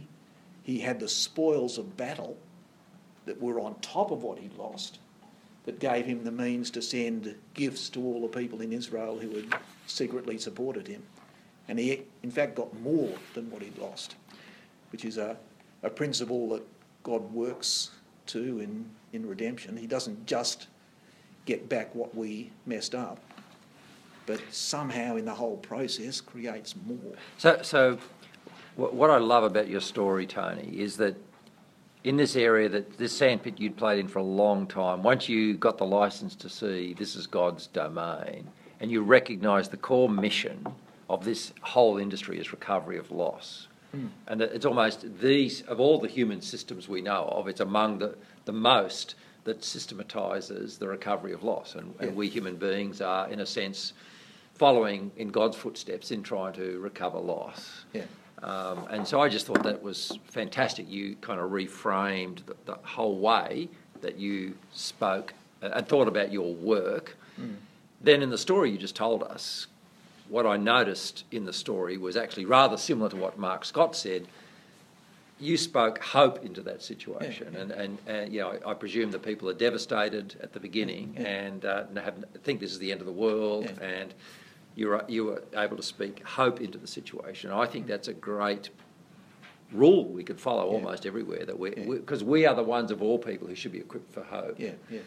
he had the spoils of battle that were on top of what he'd lost that gave him the means to send gifts to all the people in Israel who had secretly supported him. And he, in fact, got more than what he'd lost, which is a, a principle that God works to in, in redemption. He doesn't just get back what we messed up, but somehow in the whole process creates more. So, so what I love about your story, Tony, is that in this area that this sandpit you'd played in for a long time, once you got the license to see this is God's domain, and you recognise the core mission of this whole industry is recovery of loss. Hmm. And it's almost these, of all the human systems we know of, it's among the, the most that systematises the recovery of loss. And, Yeah. and we human beings are, in a sense, following in God's footsteps in trying to recover loss. Yeah. Um, and so I just thought that was fantastic. You kind of reframed the, the whole way that you spoke and, thought about your work. Then in the story you just told us, what I noticed in the story was actually rather similar to what Mark Scott said. You spoke hope into that situation, Yeah, and, and, and you know I presume that people are devastated at the beginning Yeah. and uh, have, think this is the end of the world, Yeah. and you were you were able to speak hope into the situation. I think that's a great rule we could follow Yeah. almost everywhere that we Yeah. because we, are the ones of all people who should be equipped for hope Yeah, yeah.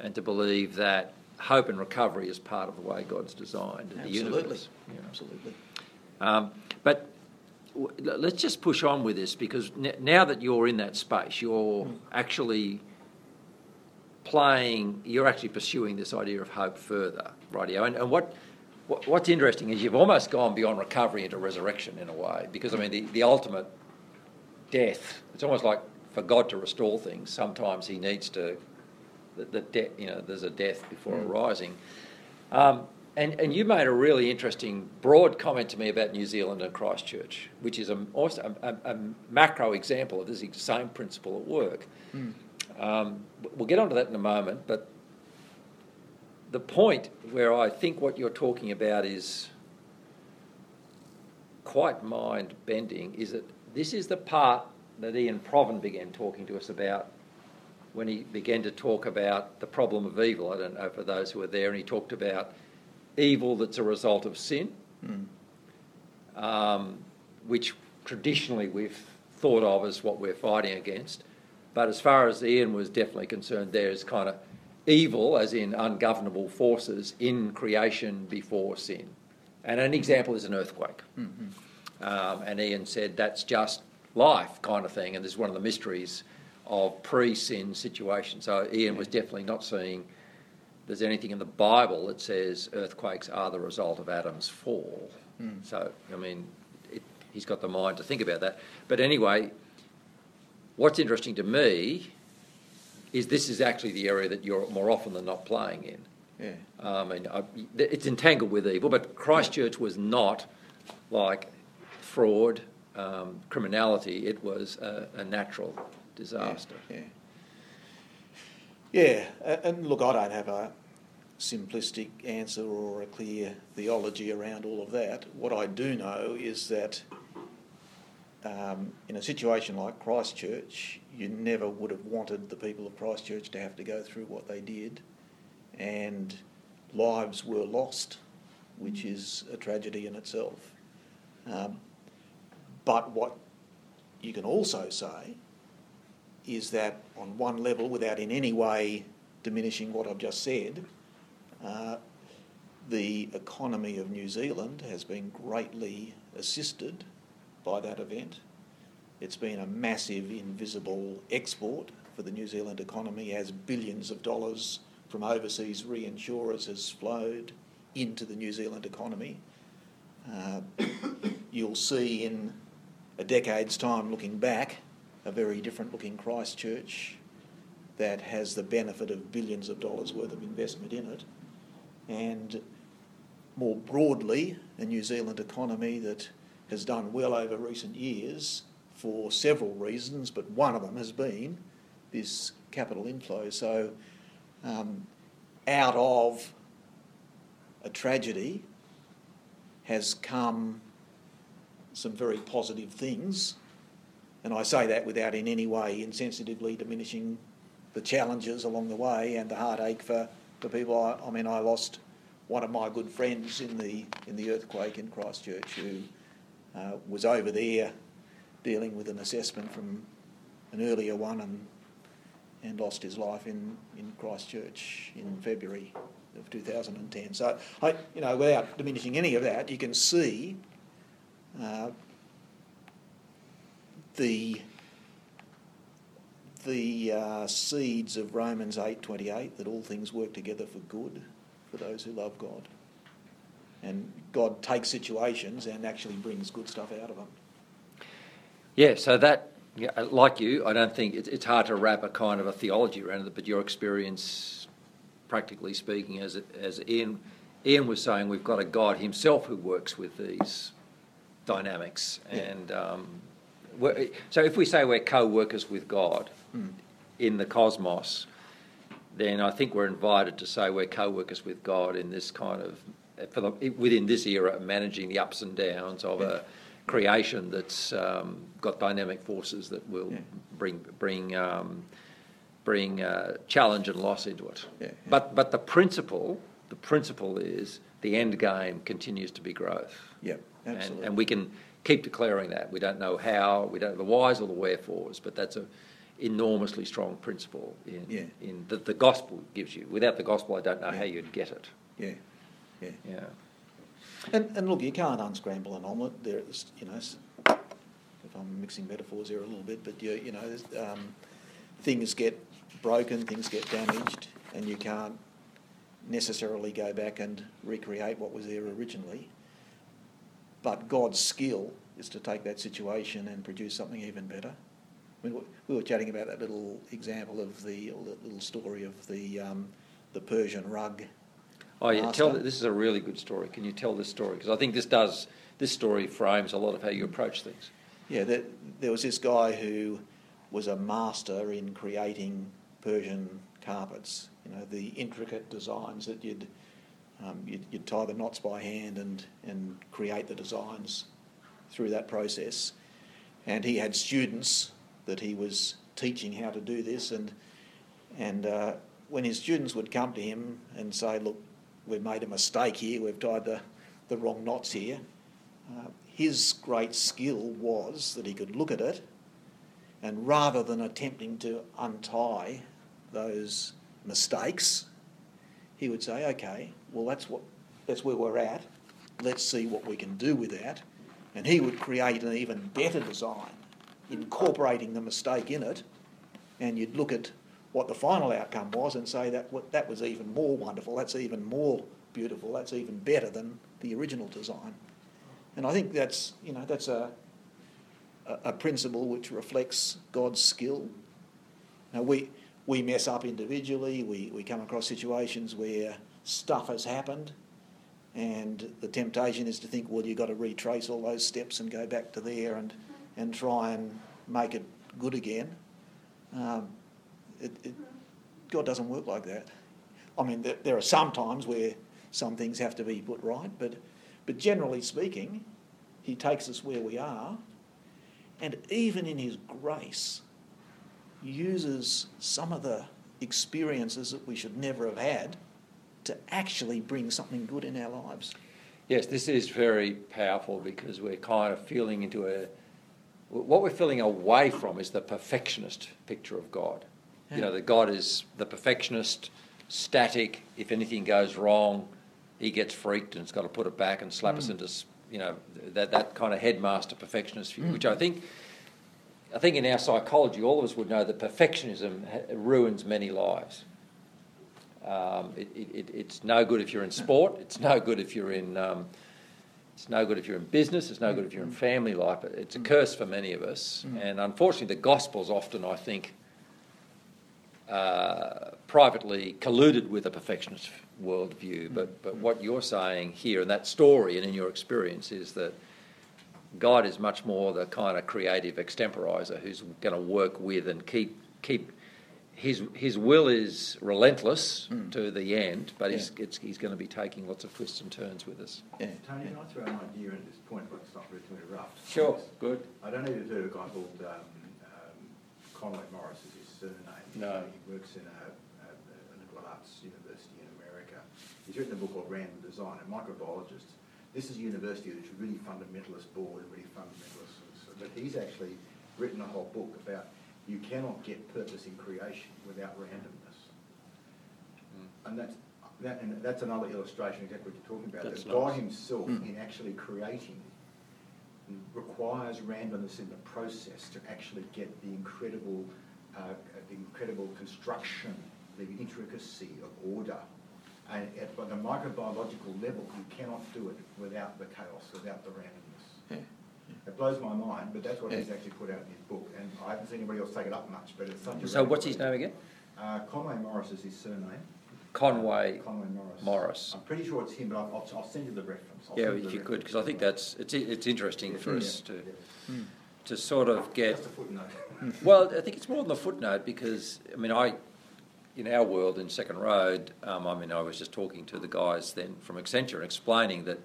and to believe that hope and recovery is part of the way God's designed the universe. know. Absolutely. Um, but w- let's just push on with this because n- now that you're in that space, you're Mm. actually playing, you're actually pursuing this idea of hope further, rightio. And, and what, what what's interesting is you've almost gone beyond recovery into resurrection in a way because I mean the, the ultimate death. It's almost like for God to restore things. Sometimes He needs to the, the de- you know there's a death before a Mm. rising. Um, and, and you made a really interesting broad comment to me about New Zealand and Christchurch, which is a, also a, a, a macro example of this same principle at work. Mm. Um, we'll get onto that in a moment, but the point where I think what you're talking about is quite mind bending is that this is the part that Ian Provan began talking to us about when he began to talk about the problem of evil. I don't know for those who were there, and he talked about evil that's a result of sin, Mm. um, which traditionally we've thought of as what we're fighting against. But as far as Ian was definitely concerned, there is kind of evil, as in ungovernable forces, in creation before sin. And an example is an earthquake. Mm-hmm. Um, and Ian said that's just life kind of thing, and this is one of the mysteries of pre sin situations. So Ian was definitely not seeing there's anything in the Bible that says earthquakes are the result of Adam's fall. Mm. So, I mean, it, he's got the mind to think about that. But anyway, what's interesting to me is this is actually the area that you're more often than not playing in. Yeah. Um, and I, it's entangled with evil, but Christchurch was not like fraud, um, criminality. It was a, a natural disaster. Yeah. Yeah, a- and look, I don't have a simplistic answer or a clear theology around all of that. What I do know is that um, in a situation like Christchurch, you never would have wanted the people of Christchurch to have to go through what they did, and lives were lost, which is a tragedy in itself. Um, but what you can also say is that on one level, without in any way diminishing what I've just said, uh, the economy of New Zealand has been greatly assisted by that event. It's been a massive invisible export for the New Zealand economy as billions of dollars from overseas reinsurers has flowed into the New Zealand economy. Uh, (coughs) you'll see in a decade's time looking back a very different looking Christchurch that has the benefit of billions of dollars worth of investment in it, and more broadly, a New Zealand economy that has done well over recent years for several reasons, but one of them has been this capital inflow. So, um, out of a tragedy has come some very positive things and I say that without in any way insensitively diminishing the challenges along the way and the heartache for, for people. I, I mean, I lost one of my good friends in the, in the earthquake in Christchurch who uh, was over there dealing with an assessment from an earlier one and, and lost his life in, in Christchurch in February of 2010. So, I, you know, without diminishing any of that, you can see uh, the the uh, seeds of Romans 8:28 that all things work together for good for those who love God. And God takes situations and actually brings good stuff out of them. Yeah, so that, like you, I don't think it's, it's hard to wrap a kind of a theology around it, but your experience, practically speaking, as, as Ian, Ian was saying, we've got a God himself who works with these dynamics. Yeah. And um, so if we say we're co workers with God Mm. in the cosmos, then I think we're invited to say we're co workers with God in this kind of, for the, within this era, managing the ups and downs of a creation that's um, got dynamic forces that will Yeah. bring, bring, um, bring uh, challenge and loss into it. Yeah, yeah. But, but the principle, the principle is the end game continues to be growth. Yep, And, absolutely. and we can keep declaring that. We don't know how, we don't know the whys or the wherefores, but that's a enormously strong principle in, Yeah. in that the gospel gives you. Without the gospel, I don't know Yeah. how you'd get it. yeah, yeah. Yeah. And, and look, you can't unscramble an omelette. There's, you know, if I'm mixing metaphors here a little bit, but you, you know, um, things get broken, things get damaged, and you can't necessarily go back and recreate what was there originally. But God's skill is to take that situation and produce something even better. I mean, we were chatting about that little example of the, little story of the, um, the Persian rug Oh yeah, tell master. this is a really good story. Can you tell this story? Because I think this does this story frames a lot of how you approach things. Yeah, there, there was this guy who was a master in creating Persian carpets. You know, the intricate designs that you'd, um, you'd, you'd tie the knots by hand and, and create the designs through that process. And he had students that he was teaching how to do this. And, and uh, when his students would come to him and say, Look, we've made a mistake here, we've tied the, the wrong knots here, uh, his great skill was that he could look at it and rather than attempting to untie those mistakes, he would say, okay, well, that's, what, that's where we're at. Let's see what we can do with that. And he would create an even better design, incorporating the mistake in it. And you'd look at what the final outcome was and say that that was even more wonderful, that's even more beautiful, that's even better than the original design. And I think that's, you know, that's a, a, principle which reflects God's skill. Now, we, we mess up individually, we, we come across situations where stuff has happened, and the temptation is to think, well, you've got to retrace all those steps and go back to there and, and try and make it good again. Um, it, it, God doesn't work like that. I mean, there, there are some times where some things have to be put right, but, but generally speaking, He takes us where we are, and even in His grace, uses some of the experiences that we should never have had to actually bring something good in our lives. Yes, this is very powerful because we're kind of feeling into a. What we're feeling away from is the perfectionist picture of God. You know, Yeah. that God is the perfectionist, static. If anything goes wrong, he gets freaked and has got to put it back and slap us mm. into, you know, that, that kind of headmaster perfectionist view, mm. which I think. I think in our psychology, all of us would know that perfectionism ruins many lives. Um, it, it, it- it's no good if you're in sport. It's no good if you're in. Um, it's no good if you're in business. It's no good if you're in mm-hmm. family life. It's a mm. curse for many of us, and unfortunately, the gospel's often, I think, uh, privately colluded with a perfectionist worldview. But but what you're saying here in that story and in your experience is that God is much more the kind of creative extemporizer who's going to work with and keep keep his his will is relentless to the end, but he's it's, he's going to be taking lots of twists and turns with us. Yeah. Tony, can I throw an idea in at this point, but it's not really to interrupt? Sure, good. I don't know if you've heard of a guy called um, um, Conway Morris is his surname. No. Uh, he works in a, a, a liberal arts university in America. He's written a book called Random Design, a microbiologist. This is a university that's really fundamentalist board and really fundamentalist. But he's actually written a whole book about you cannot get purpose in creation without randomness. Hmm. And that's, that, and that's another illustration exactly what you're talking about. That's that God nice. himself, hmm. in actually creating, requires randomness in the process to actually get the incredible, uh, the incredible construction, the intricacy of order. And at the microbiological level, you cannot do it without the chaos, without the randomness. Yeah. It blows my mind, but that's what he's actually put out in his book, and I haven't seen anybody else take it up much, but it's such a. So what's his name again? Uh, Conway Morris is his surname. Conway. Conway Morris. Morris. I'm pretty sure it's him, but I'll, I'll, I'll send you the reference. I'll Yeah, if you the could, because I think that's it's it's interesting for us Yeah. to to sort of get Just a footnote. (laughs) Well, I think it's more than the footnote because I mean, I in our world in Second Road, um, I mean, I was just talking to the guys then from Accenture and explaining that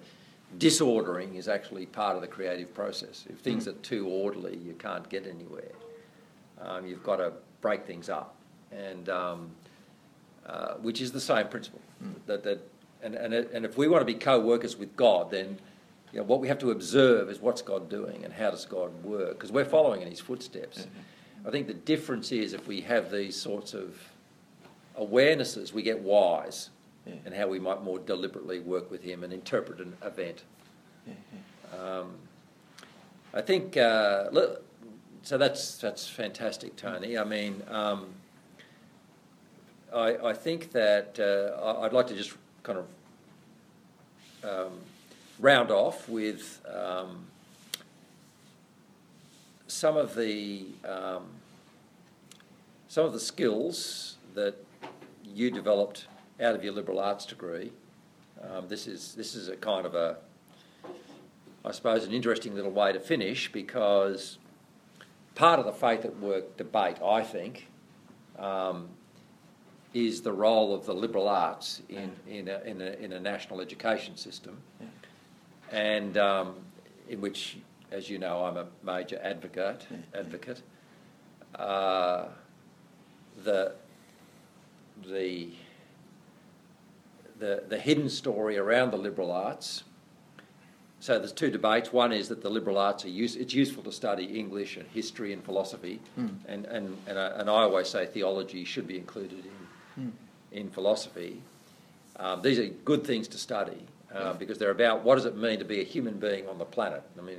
disordering is actually part of the creative process. If things are too orderly, you can't get anywhere. Um, you've got to break things up, and um, uh, which is the same principle. That that and and it, and if we want to be co-workers with God, then. You know, what we have to observe is what's God doing and how does God work, because we're following in His footsteps. I think the difference is if we have these sorts of awarenesses, we get wise Yeah. and how we might more deliberately work with Him and interpret an event. Yeah, yeah. Um, I think uh, so. That's that's fantastic, Tony. I mean, um, I, I think that uh, I'd like to just kind of um, round off with um, some of the um, some of the skills that you developed out of your liberal arts degree. Um, this is this is a kind of a, I suppose, an interesting little way to finish because part of the faith at work debate, I think, um, is the role of the liberal arts in in a, in a, in a national education system, and um, in which, as you know, I'm a major advocate. Advocate. Uh, the the the, the hidden story around the liberal arts. So there's two debates. One is that the liberal arts are use, it's useful to study English and history and philosophy, Mm. and, and, and, I, and I always say theology should be included in, Mm. in philosophy. Um, these are good things to study uh, because they're about what does it mean to be a human being on the planet. I mean,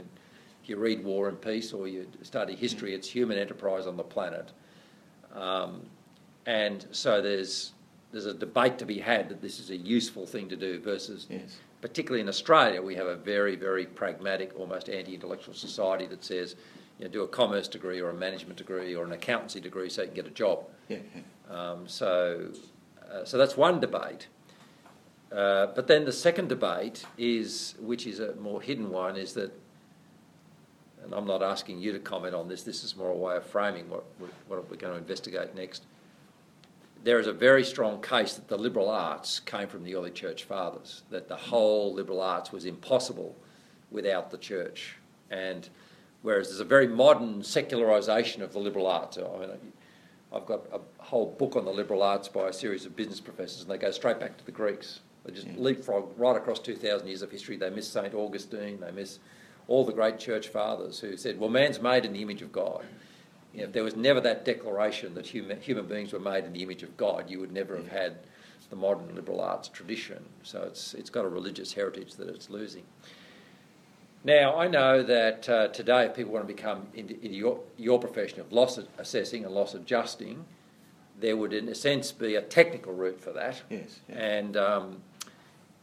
if you read War and Peace or you study history, it's human enterprise on the planet. Um, and so there's there's a debate to be had that this is a useful thing to do versus, Yes. particularly in Australia, we have a very very pragmatic, almost anti-intellectual society that says, you know, do a commerce degree or a management degree or an accountancy degree so you can get a job. Yeah, yeah. Um, so, uh, so that's one debate. Uh, but then the second debate is, which is a more hidden one, is that, and I'm not asking you to comment on this. This is more a way of framing what what we're going to investigate next. There is a very strong case that the liberal arts came from the early church fathers. That the whole liberal arts was impossible without the church, and whereas there's a very modern secularisation of the liberal arts. I mean, I've got a whole book on the liberal arts by a series of business professors, and they go straight back to the Greeks. They just Yeah. leapfrog right across 2,000 years of history. They miss St. Augustine, they miss all the great church fathers who said, well, man's made in the image of God. You know, if there was never that declaration that human, human beings were made in the image of God, you would never have had the modern liberal arts tradition. So it's, it's got a religious heritage that it's losing. Now, I know that uh, today, if people want to become into, into your, your profession of loss assessing and loss adjusting, there would, in a sense, be a technical route for that. Yes, yeah. And, um,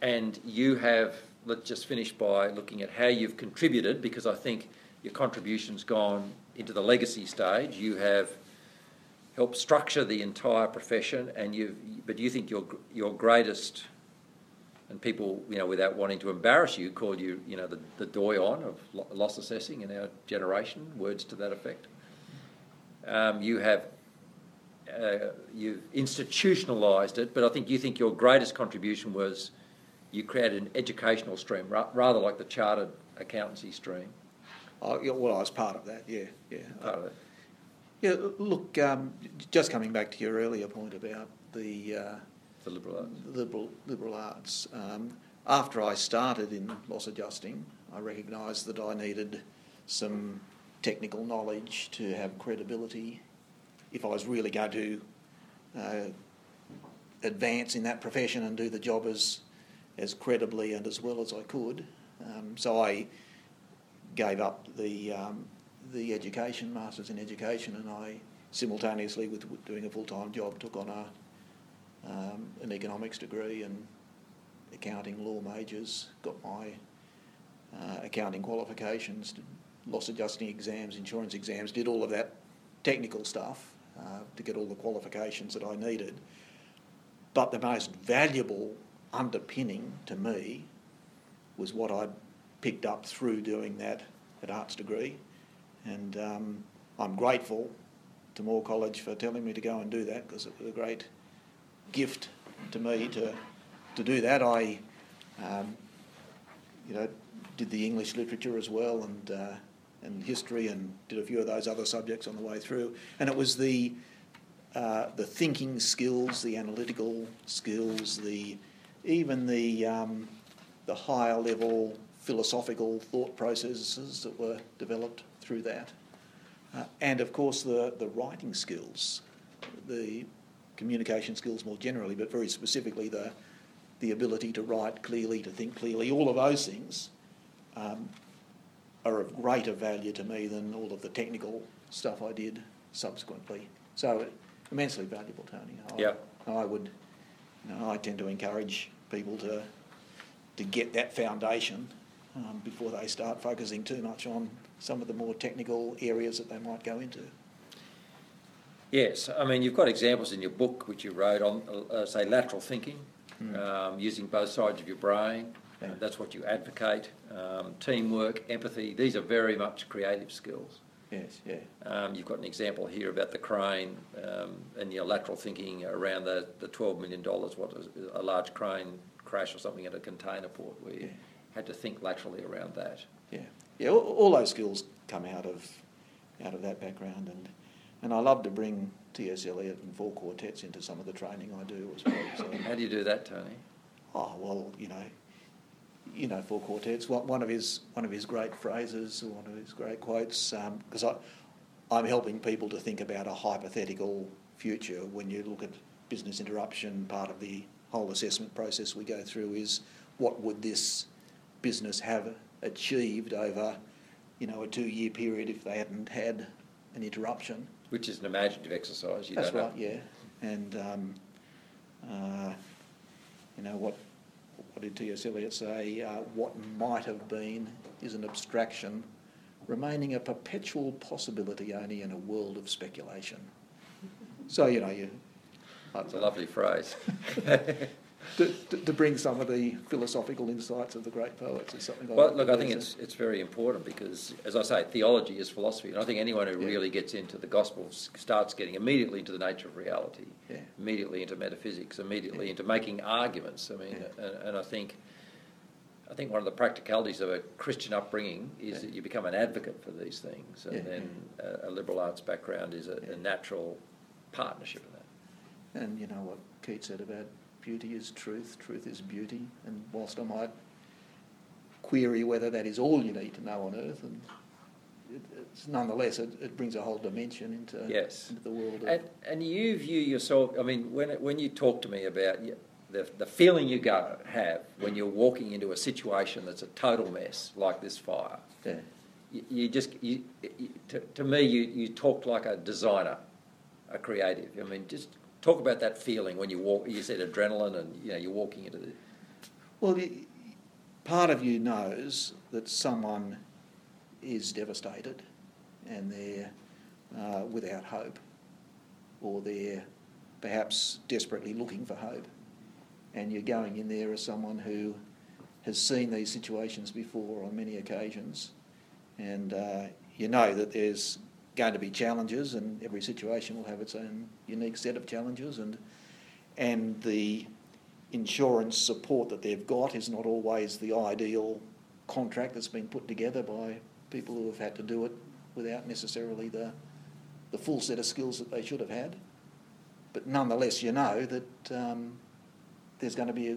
and you have, let's just finish by looking at how you've contributed, because I think your contribution's gone into the legacy stage. You have helped structure the entire profession, and you've, but you think your, your greatest and people, you know, without wanting to embarrass you, call you, you know, the, the doyen of lo- loss assessing in our generation, words to that effect. Um, you have, uh, you've institutionalised it, but I think you think your greatest contribution was you created an educational stream, ra- rather like the chartered accountancy stream. Oh, yeah, well, I was part of that. Yeah, yeah. Part of it. Yeah, look, um, just coming back to your earlier point about the uh, The liberal arts. liberal liberal arts. Um, after I started in loss adjusting, I recognised that I needed some technical knowledge to have credibility if I was really going to uh, advance in that profession and do the job as as credibly and as well as I could. Um, so I gave up the um, the education, masters in education, and I simultaneously with doing a full time job took on a um, an economics degree and accounting law majors, got my uh, accounting qualifications, loss adjusting exams, insurance exams, did all of that technical stuff uh, to get all the qualifications that I needed. But the most valuable underpinning to me was what I'd picked up through doing that at arts degree. And um, I'm grateful to Moore College for telling me to go and do that because it was a great gift to me to to do that. I, um, you know, did the English literature as well and uh, and history and did a few of those other subjects on the way through. And it was the uh, the thinking skills, the analytical skills, the even the um, the higher level philosophical thought processes that were developed through that, uh, and of course the the writing skills, the communication skills more generally, but very specifically the the ability to write clearly, to think clearly, all of those things um, are of greater value to me than all of the technical stuff I did subsequently. So immensely valuable, Tony. I, Yeah. I would, you know, I tend to encourage people to to get that foundation um, before they start focusing too much on some of the more technical areas that they might go into. Yes, I mean, you've got examples in your book which you wrote on, uh, say, lateral thinking. um, using both sides of your brain. Yeah. Uh, that's what you advocate. Um, teamwork, empathy, these are very much creative skills. Yes, yeah. Um, you've got an example here about the crane um, and your lateral thinking around the, the $12 million, what is a large crane crash or something at a container port where you Yeah. had to think laterally around that. Yeah, yeah. All, all those skills come out of out of that background, and and I love to bring T.S. Eliot and four quartets into some of the training I do as well. So, How do you do that, Tony? oh well, you know, you know, four quartets. One one of his one of his great phrases, or one of his great quotes, because I I'm helping people to think about a hypothetical future when you look at business interruption. Part of the whole assessment process we go through is what would this business have achieved over, you know, a two-year period if they hadn't had an interruption. Which is an imaginative exercise. You That's don't know. right, yeah. And, um, uh, you know, what, what did T.S. Eliot say? Uh, what might have been is an abstraction, remaining a perpetual possibility only in a world of speculation. So, you know, you, That's a lovely phrase. (laughs) to, to, to bring some of the philosophical insights of the great poets is something I Well, like look, I think it's, it's very important because, as I say, theology is philosophy. And I think anyone who Yeah. really gets into the Gospels starts getting immediately into the nature of reality, Yeah. immediately into metaphysics, immediately into making arguments. I mean, Yeah. and, and I think, I think one of the practicalities of a Christian upbringing is Yeah. that you become an advocate for these things. And Yeah. then a, a liberal arts background is a, Yeah. a natural partnership in that. And you know what Keats said about beauty is truth, truth is beauty. And whilst I might query whether that is all you need to know on earth, and it, it's nonetheless, it, it brings a whole dimension into, Yes. into the world. Of, And, and you view yourself, I mean, when, it- when you talk to me about the, the feeling you go, have when you're walking into a situation that's a total mess, like this fire, yeah, you, you just, you, you, to, to me, you, you talk like a designer, a creative. I mean, just talk about that feeling when you walk, you said adrenaline and, you know, you're walking into the, Well, part of you knows that someone is devastated and they're uh, without hope, or they're perhaps desperately looking for hope. And you're going in there as someone who has seen these situations before on many occasions, and uh, you know that there's going to be challenges, and every situation will have its own unique set of challenges, and and the insurance support that they've got is not always the ideal contract that's been put together by people who have had to do it without necessarily the, the full set of skills that they should have had. But nonetheless, you know that um, there's going to be a,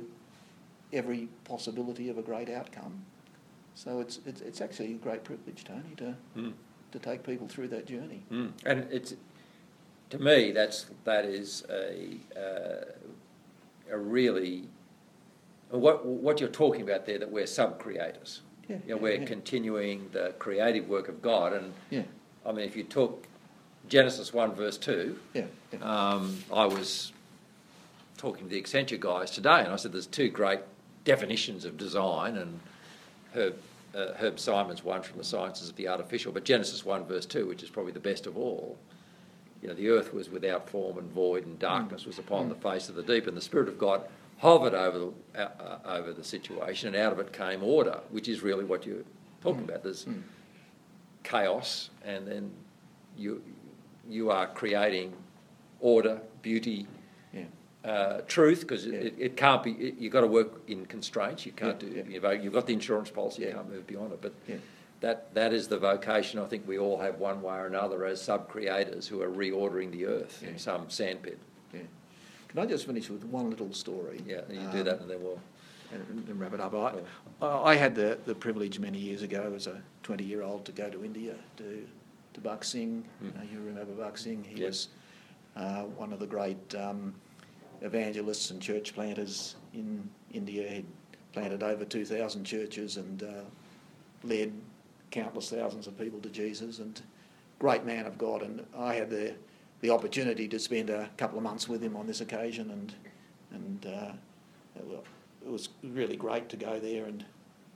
every possibility of a great outcome. So it's, it's, it's actually a great privilege, Tony, to, Mm. To take people through that journey. Mm. And it's to me that's that is a uh, a really what what you're talking about there that we're sub creators. Yeah, you know, yeah, we're yeah. continuing the creative work of God, and Yeah, I mean, if you took Genesis one verse two, yeah, um, I was talking to the Accenture guys today, and I said there's two great definitions of design, and Herb, uh, Herb Simon's one from the Sciences of the Artificial, but Genesis 1 verse 2, which is probably the best of all, you know, the earth was without form and void, and darkness was upon the face of the deep, and the Spirit of God hovered over the, uh, uh, over the situation, and out of it came order, which is really what you're talking about. There's chaos, and then you, you are creating order, beauty. Uh, truth, because Yeah. it, it can't be, it, you've got to work in constraints. You can't Yeah, do, yeah. you know, you've got the insurance policy, you can't move beyond it. But Yeah. that, that is the vocation I think we all have one way or another as sub creators who are reordering the earth in some sandpit. Yeah. Can I just finish with one little story? Yeah, you do Um, that and then we'll. and, and wrap it up. I, I had the, the privilege many years ago as a 20 year old to go to India to, to Bakht Singh. Mm. Uh, you remember Bakht Singh? He was uh, one of the great um, evangelists and church planters in India. He'd planted over 2,000 churches and uh, led countless thousands of people to Jesus and great man of God. And I had the, the opportunity to spend a couple of months with him on this occasion and, and uh, it was really great to go there and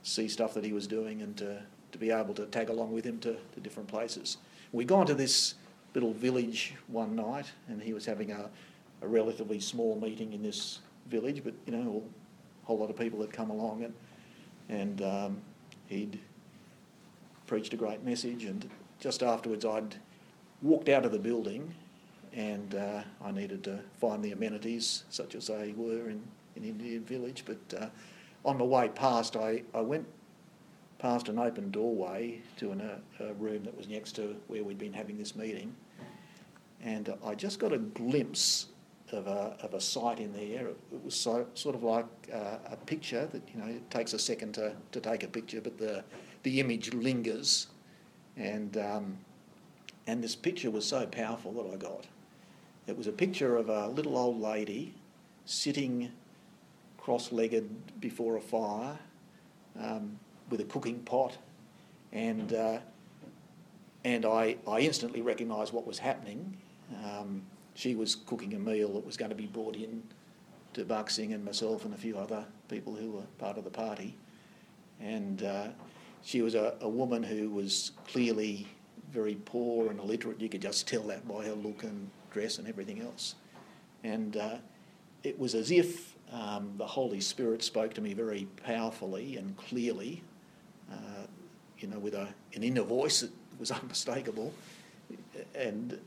see stuff that he was doing and to, to be able to tag along with him to, to different places. We got to this little village one night and he was having a, a relatively small meeting in this village, but you know, a whole lot of people had come along and and um, he'd preached a great message. And just afterwards, I'd walked out of the building, and uh, I needed to find the amenities such as they were in in Indian Village. But uh, on my way past, I, I went past an open doorway to an, a, a room that was next to where we'd been having this meeting, and I just got a glimpse of a, of a sight in there. It was so, sort of like uh, a picture that, you know, it takes a second to, to take a picture, but the, the image lingers. And, um, and this picture was so powerful that I got. It was a picture of a little old lady sitting cross legged before a fire um, with a cooking pot. And, uh, and I, I instantly recognised what was happening. Um, she was cooking a meal that was going to be brought in to Bakht Singh and myself and a few other people who were part of the party. And uh, she was a, a woman who was clearly very poor and illiterate. You could just tell that by her look and dress and everything else. And uh, it was as if um, the Holy Spirit spoke to me very powerfully and clearly, uh, you know, with a, an inner voice that was (laughs) unmistakable. And,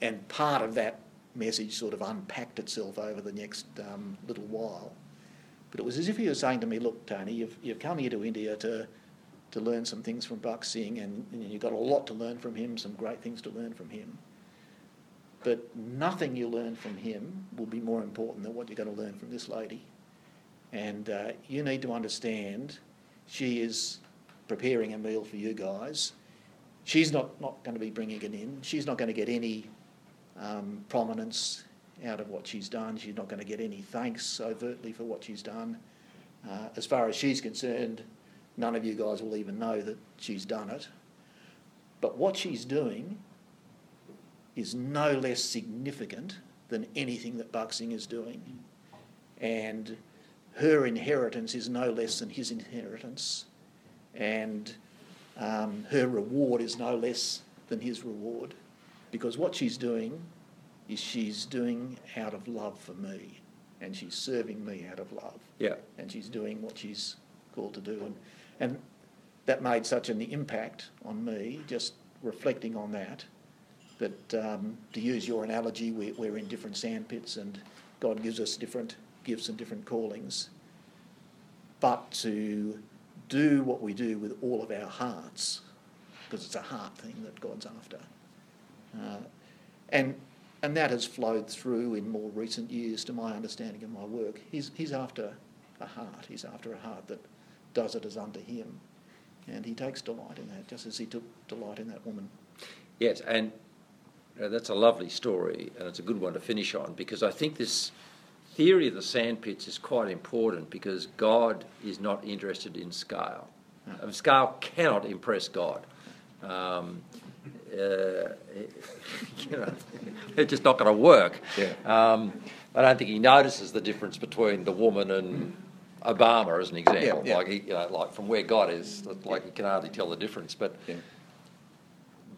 and part of that message sort of unpacked itself over the next um, little while. But it was as if he was saying to me, look, Tony, you've, you've come here to India to, to learn some things from Bakht Singh, and, and you've got a lot to learn from him, some great things to learn from him. But nothing you learn from him will be more important than what you're going to learn from this lady. And uh, you need to understand she is preparing a meal for you guys. She's not, not going to be bringing it in. She's not going to get any um, prominence out of what she's done. She's not going to get any thanks overtly for what she's done. Uh, as far as she's concerned, none of you guys will even know that she's done it. But what she's doing is no less significant than anything that Bakht Singh is doing. And her inheritance is no less than his inheritance. And um, her reward is no less than his reward. Because what she's doing is she's doing out of love for me, and she's serving me out of love. Yeah. And she's doing what she's called to do. And, and that made such an impact on me, just reflecting on that, that um, to use your analogy, we're, we're in different sandpits and God gives us different gifts and different callings. But to do what we do with all of our hearts, because it's a heart thing that God's after. Uh, and, and that has flowed through in more recent years to my understanding of my work. He's, he's after a heart, he's after a heart that does it as unto him. And he takes delight in that, just as he took delight in that woman. Yes, and uh, that's a lovely story, and it's a good one to finish on because I think this theory of the sandpits is quite important because God is not interested in scale. Scale cannot impress God. Um, uh, (laughs) you know, (laughs) it's just not going to work. Yeah. Um, I don't think he notices the difference between the woman and Obama, as an example. Yeah, yeah. Like, he, you know, like from where God is, like he can hardly tell the difference. But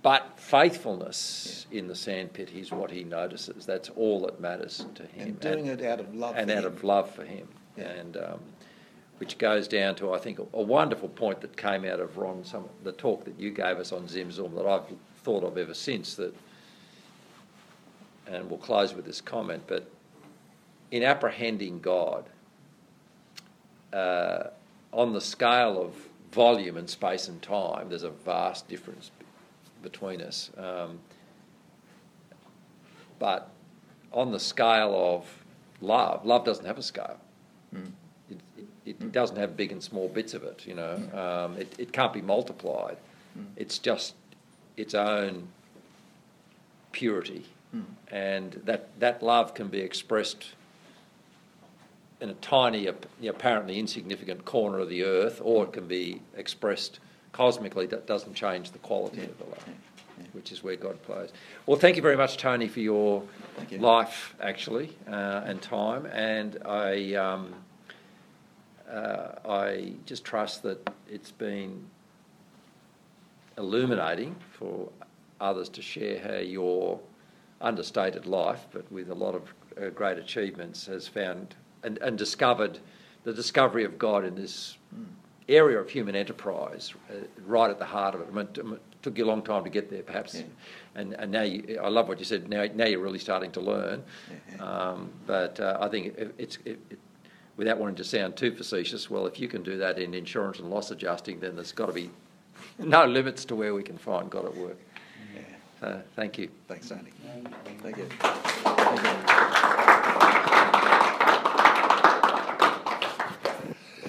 but faithfulness in the sandpit is what he notices. That's all that matters to him. And doing it out of love and for out him. of love for him. And um, which goes down to I think a, a wonderful point that came out of Ron, some the talk that you gave us on Tzimtzum that I've thought of ever since. That, and we'll close with this comment, but in apprehending God, uh, on the scale of volume and space and time, there's a vast difference between us. Um, but on the scale of love, love doesn't have a scale. Mm. It, it, it doesn't have big and small bits of it, you know. Um, it, it can't be multiplied. Mm. It's just its own purity. Mm. And that, that love can be expressed in a tiny, apparently insignificant corner of the earth, or it can be expressed cosmically. That doesn't change the quality of the love, yeah. which is where God plays. Well, thank you very much, Tony, for your you. life, actually, uh, and time. And I, um, uh, I just trust that it's been illuminating for others to share how your understated life, but with a lot of uh, great achievements, has found and, and discovered the discovery of God in this area of human enterprise, uh, right at the heart of it. I mean, it- took you a long time to get there, perhaps, Yeah. and and now you, I love what you said. Now, now you're really starting to learn. Yeah. Um, but uh, I think it, it's it, it, without wanting to sound too facetious. Well, if you can do that in insurance and loss adjusting, then there's got to be no limits to where we can find God at work. Yeah. So thank you. Thanks, Tony. And- Thank you. Thank you.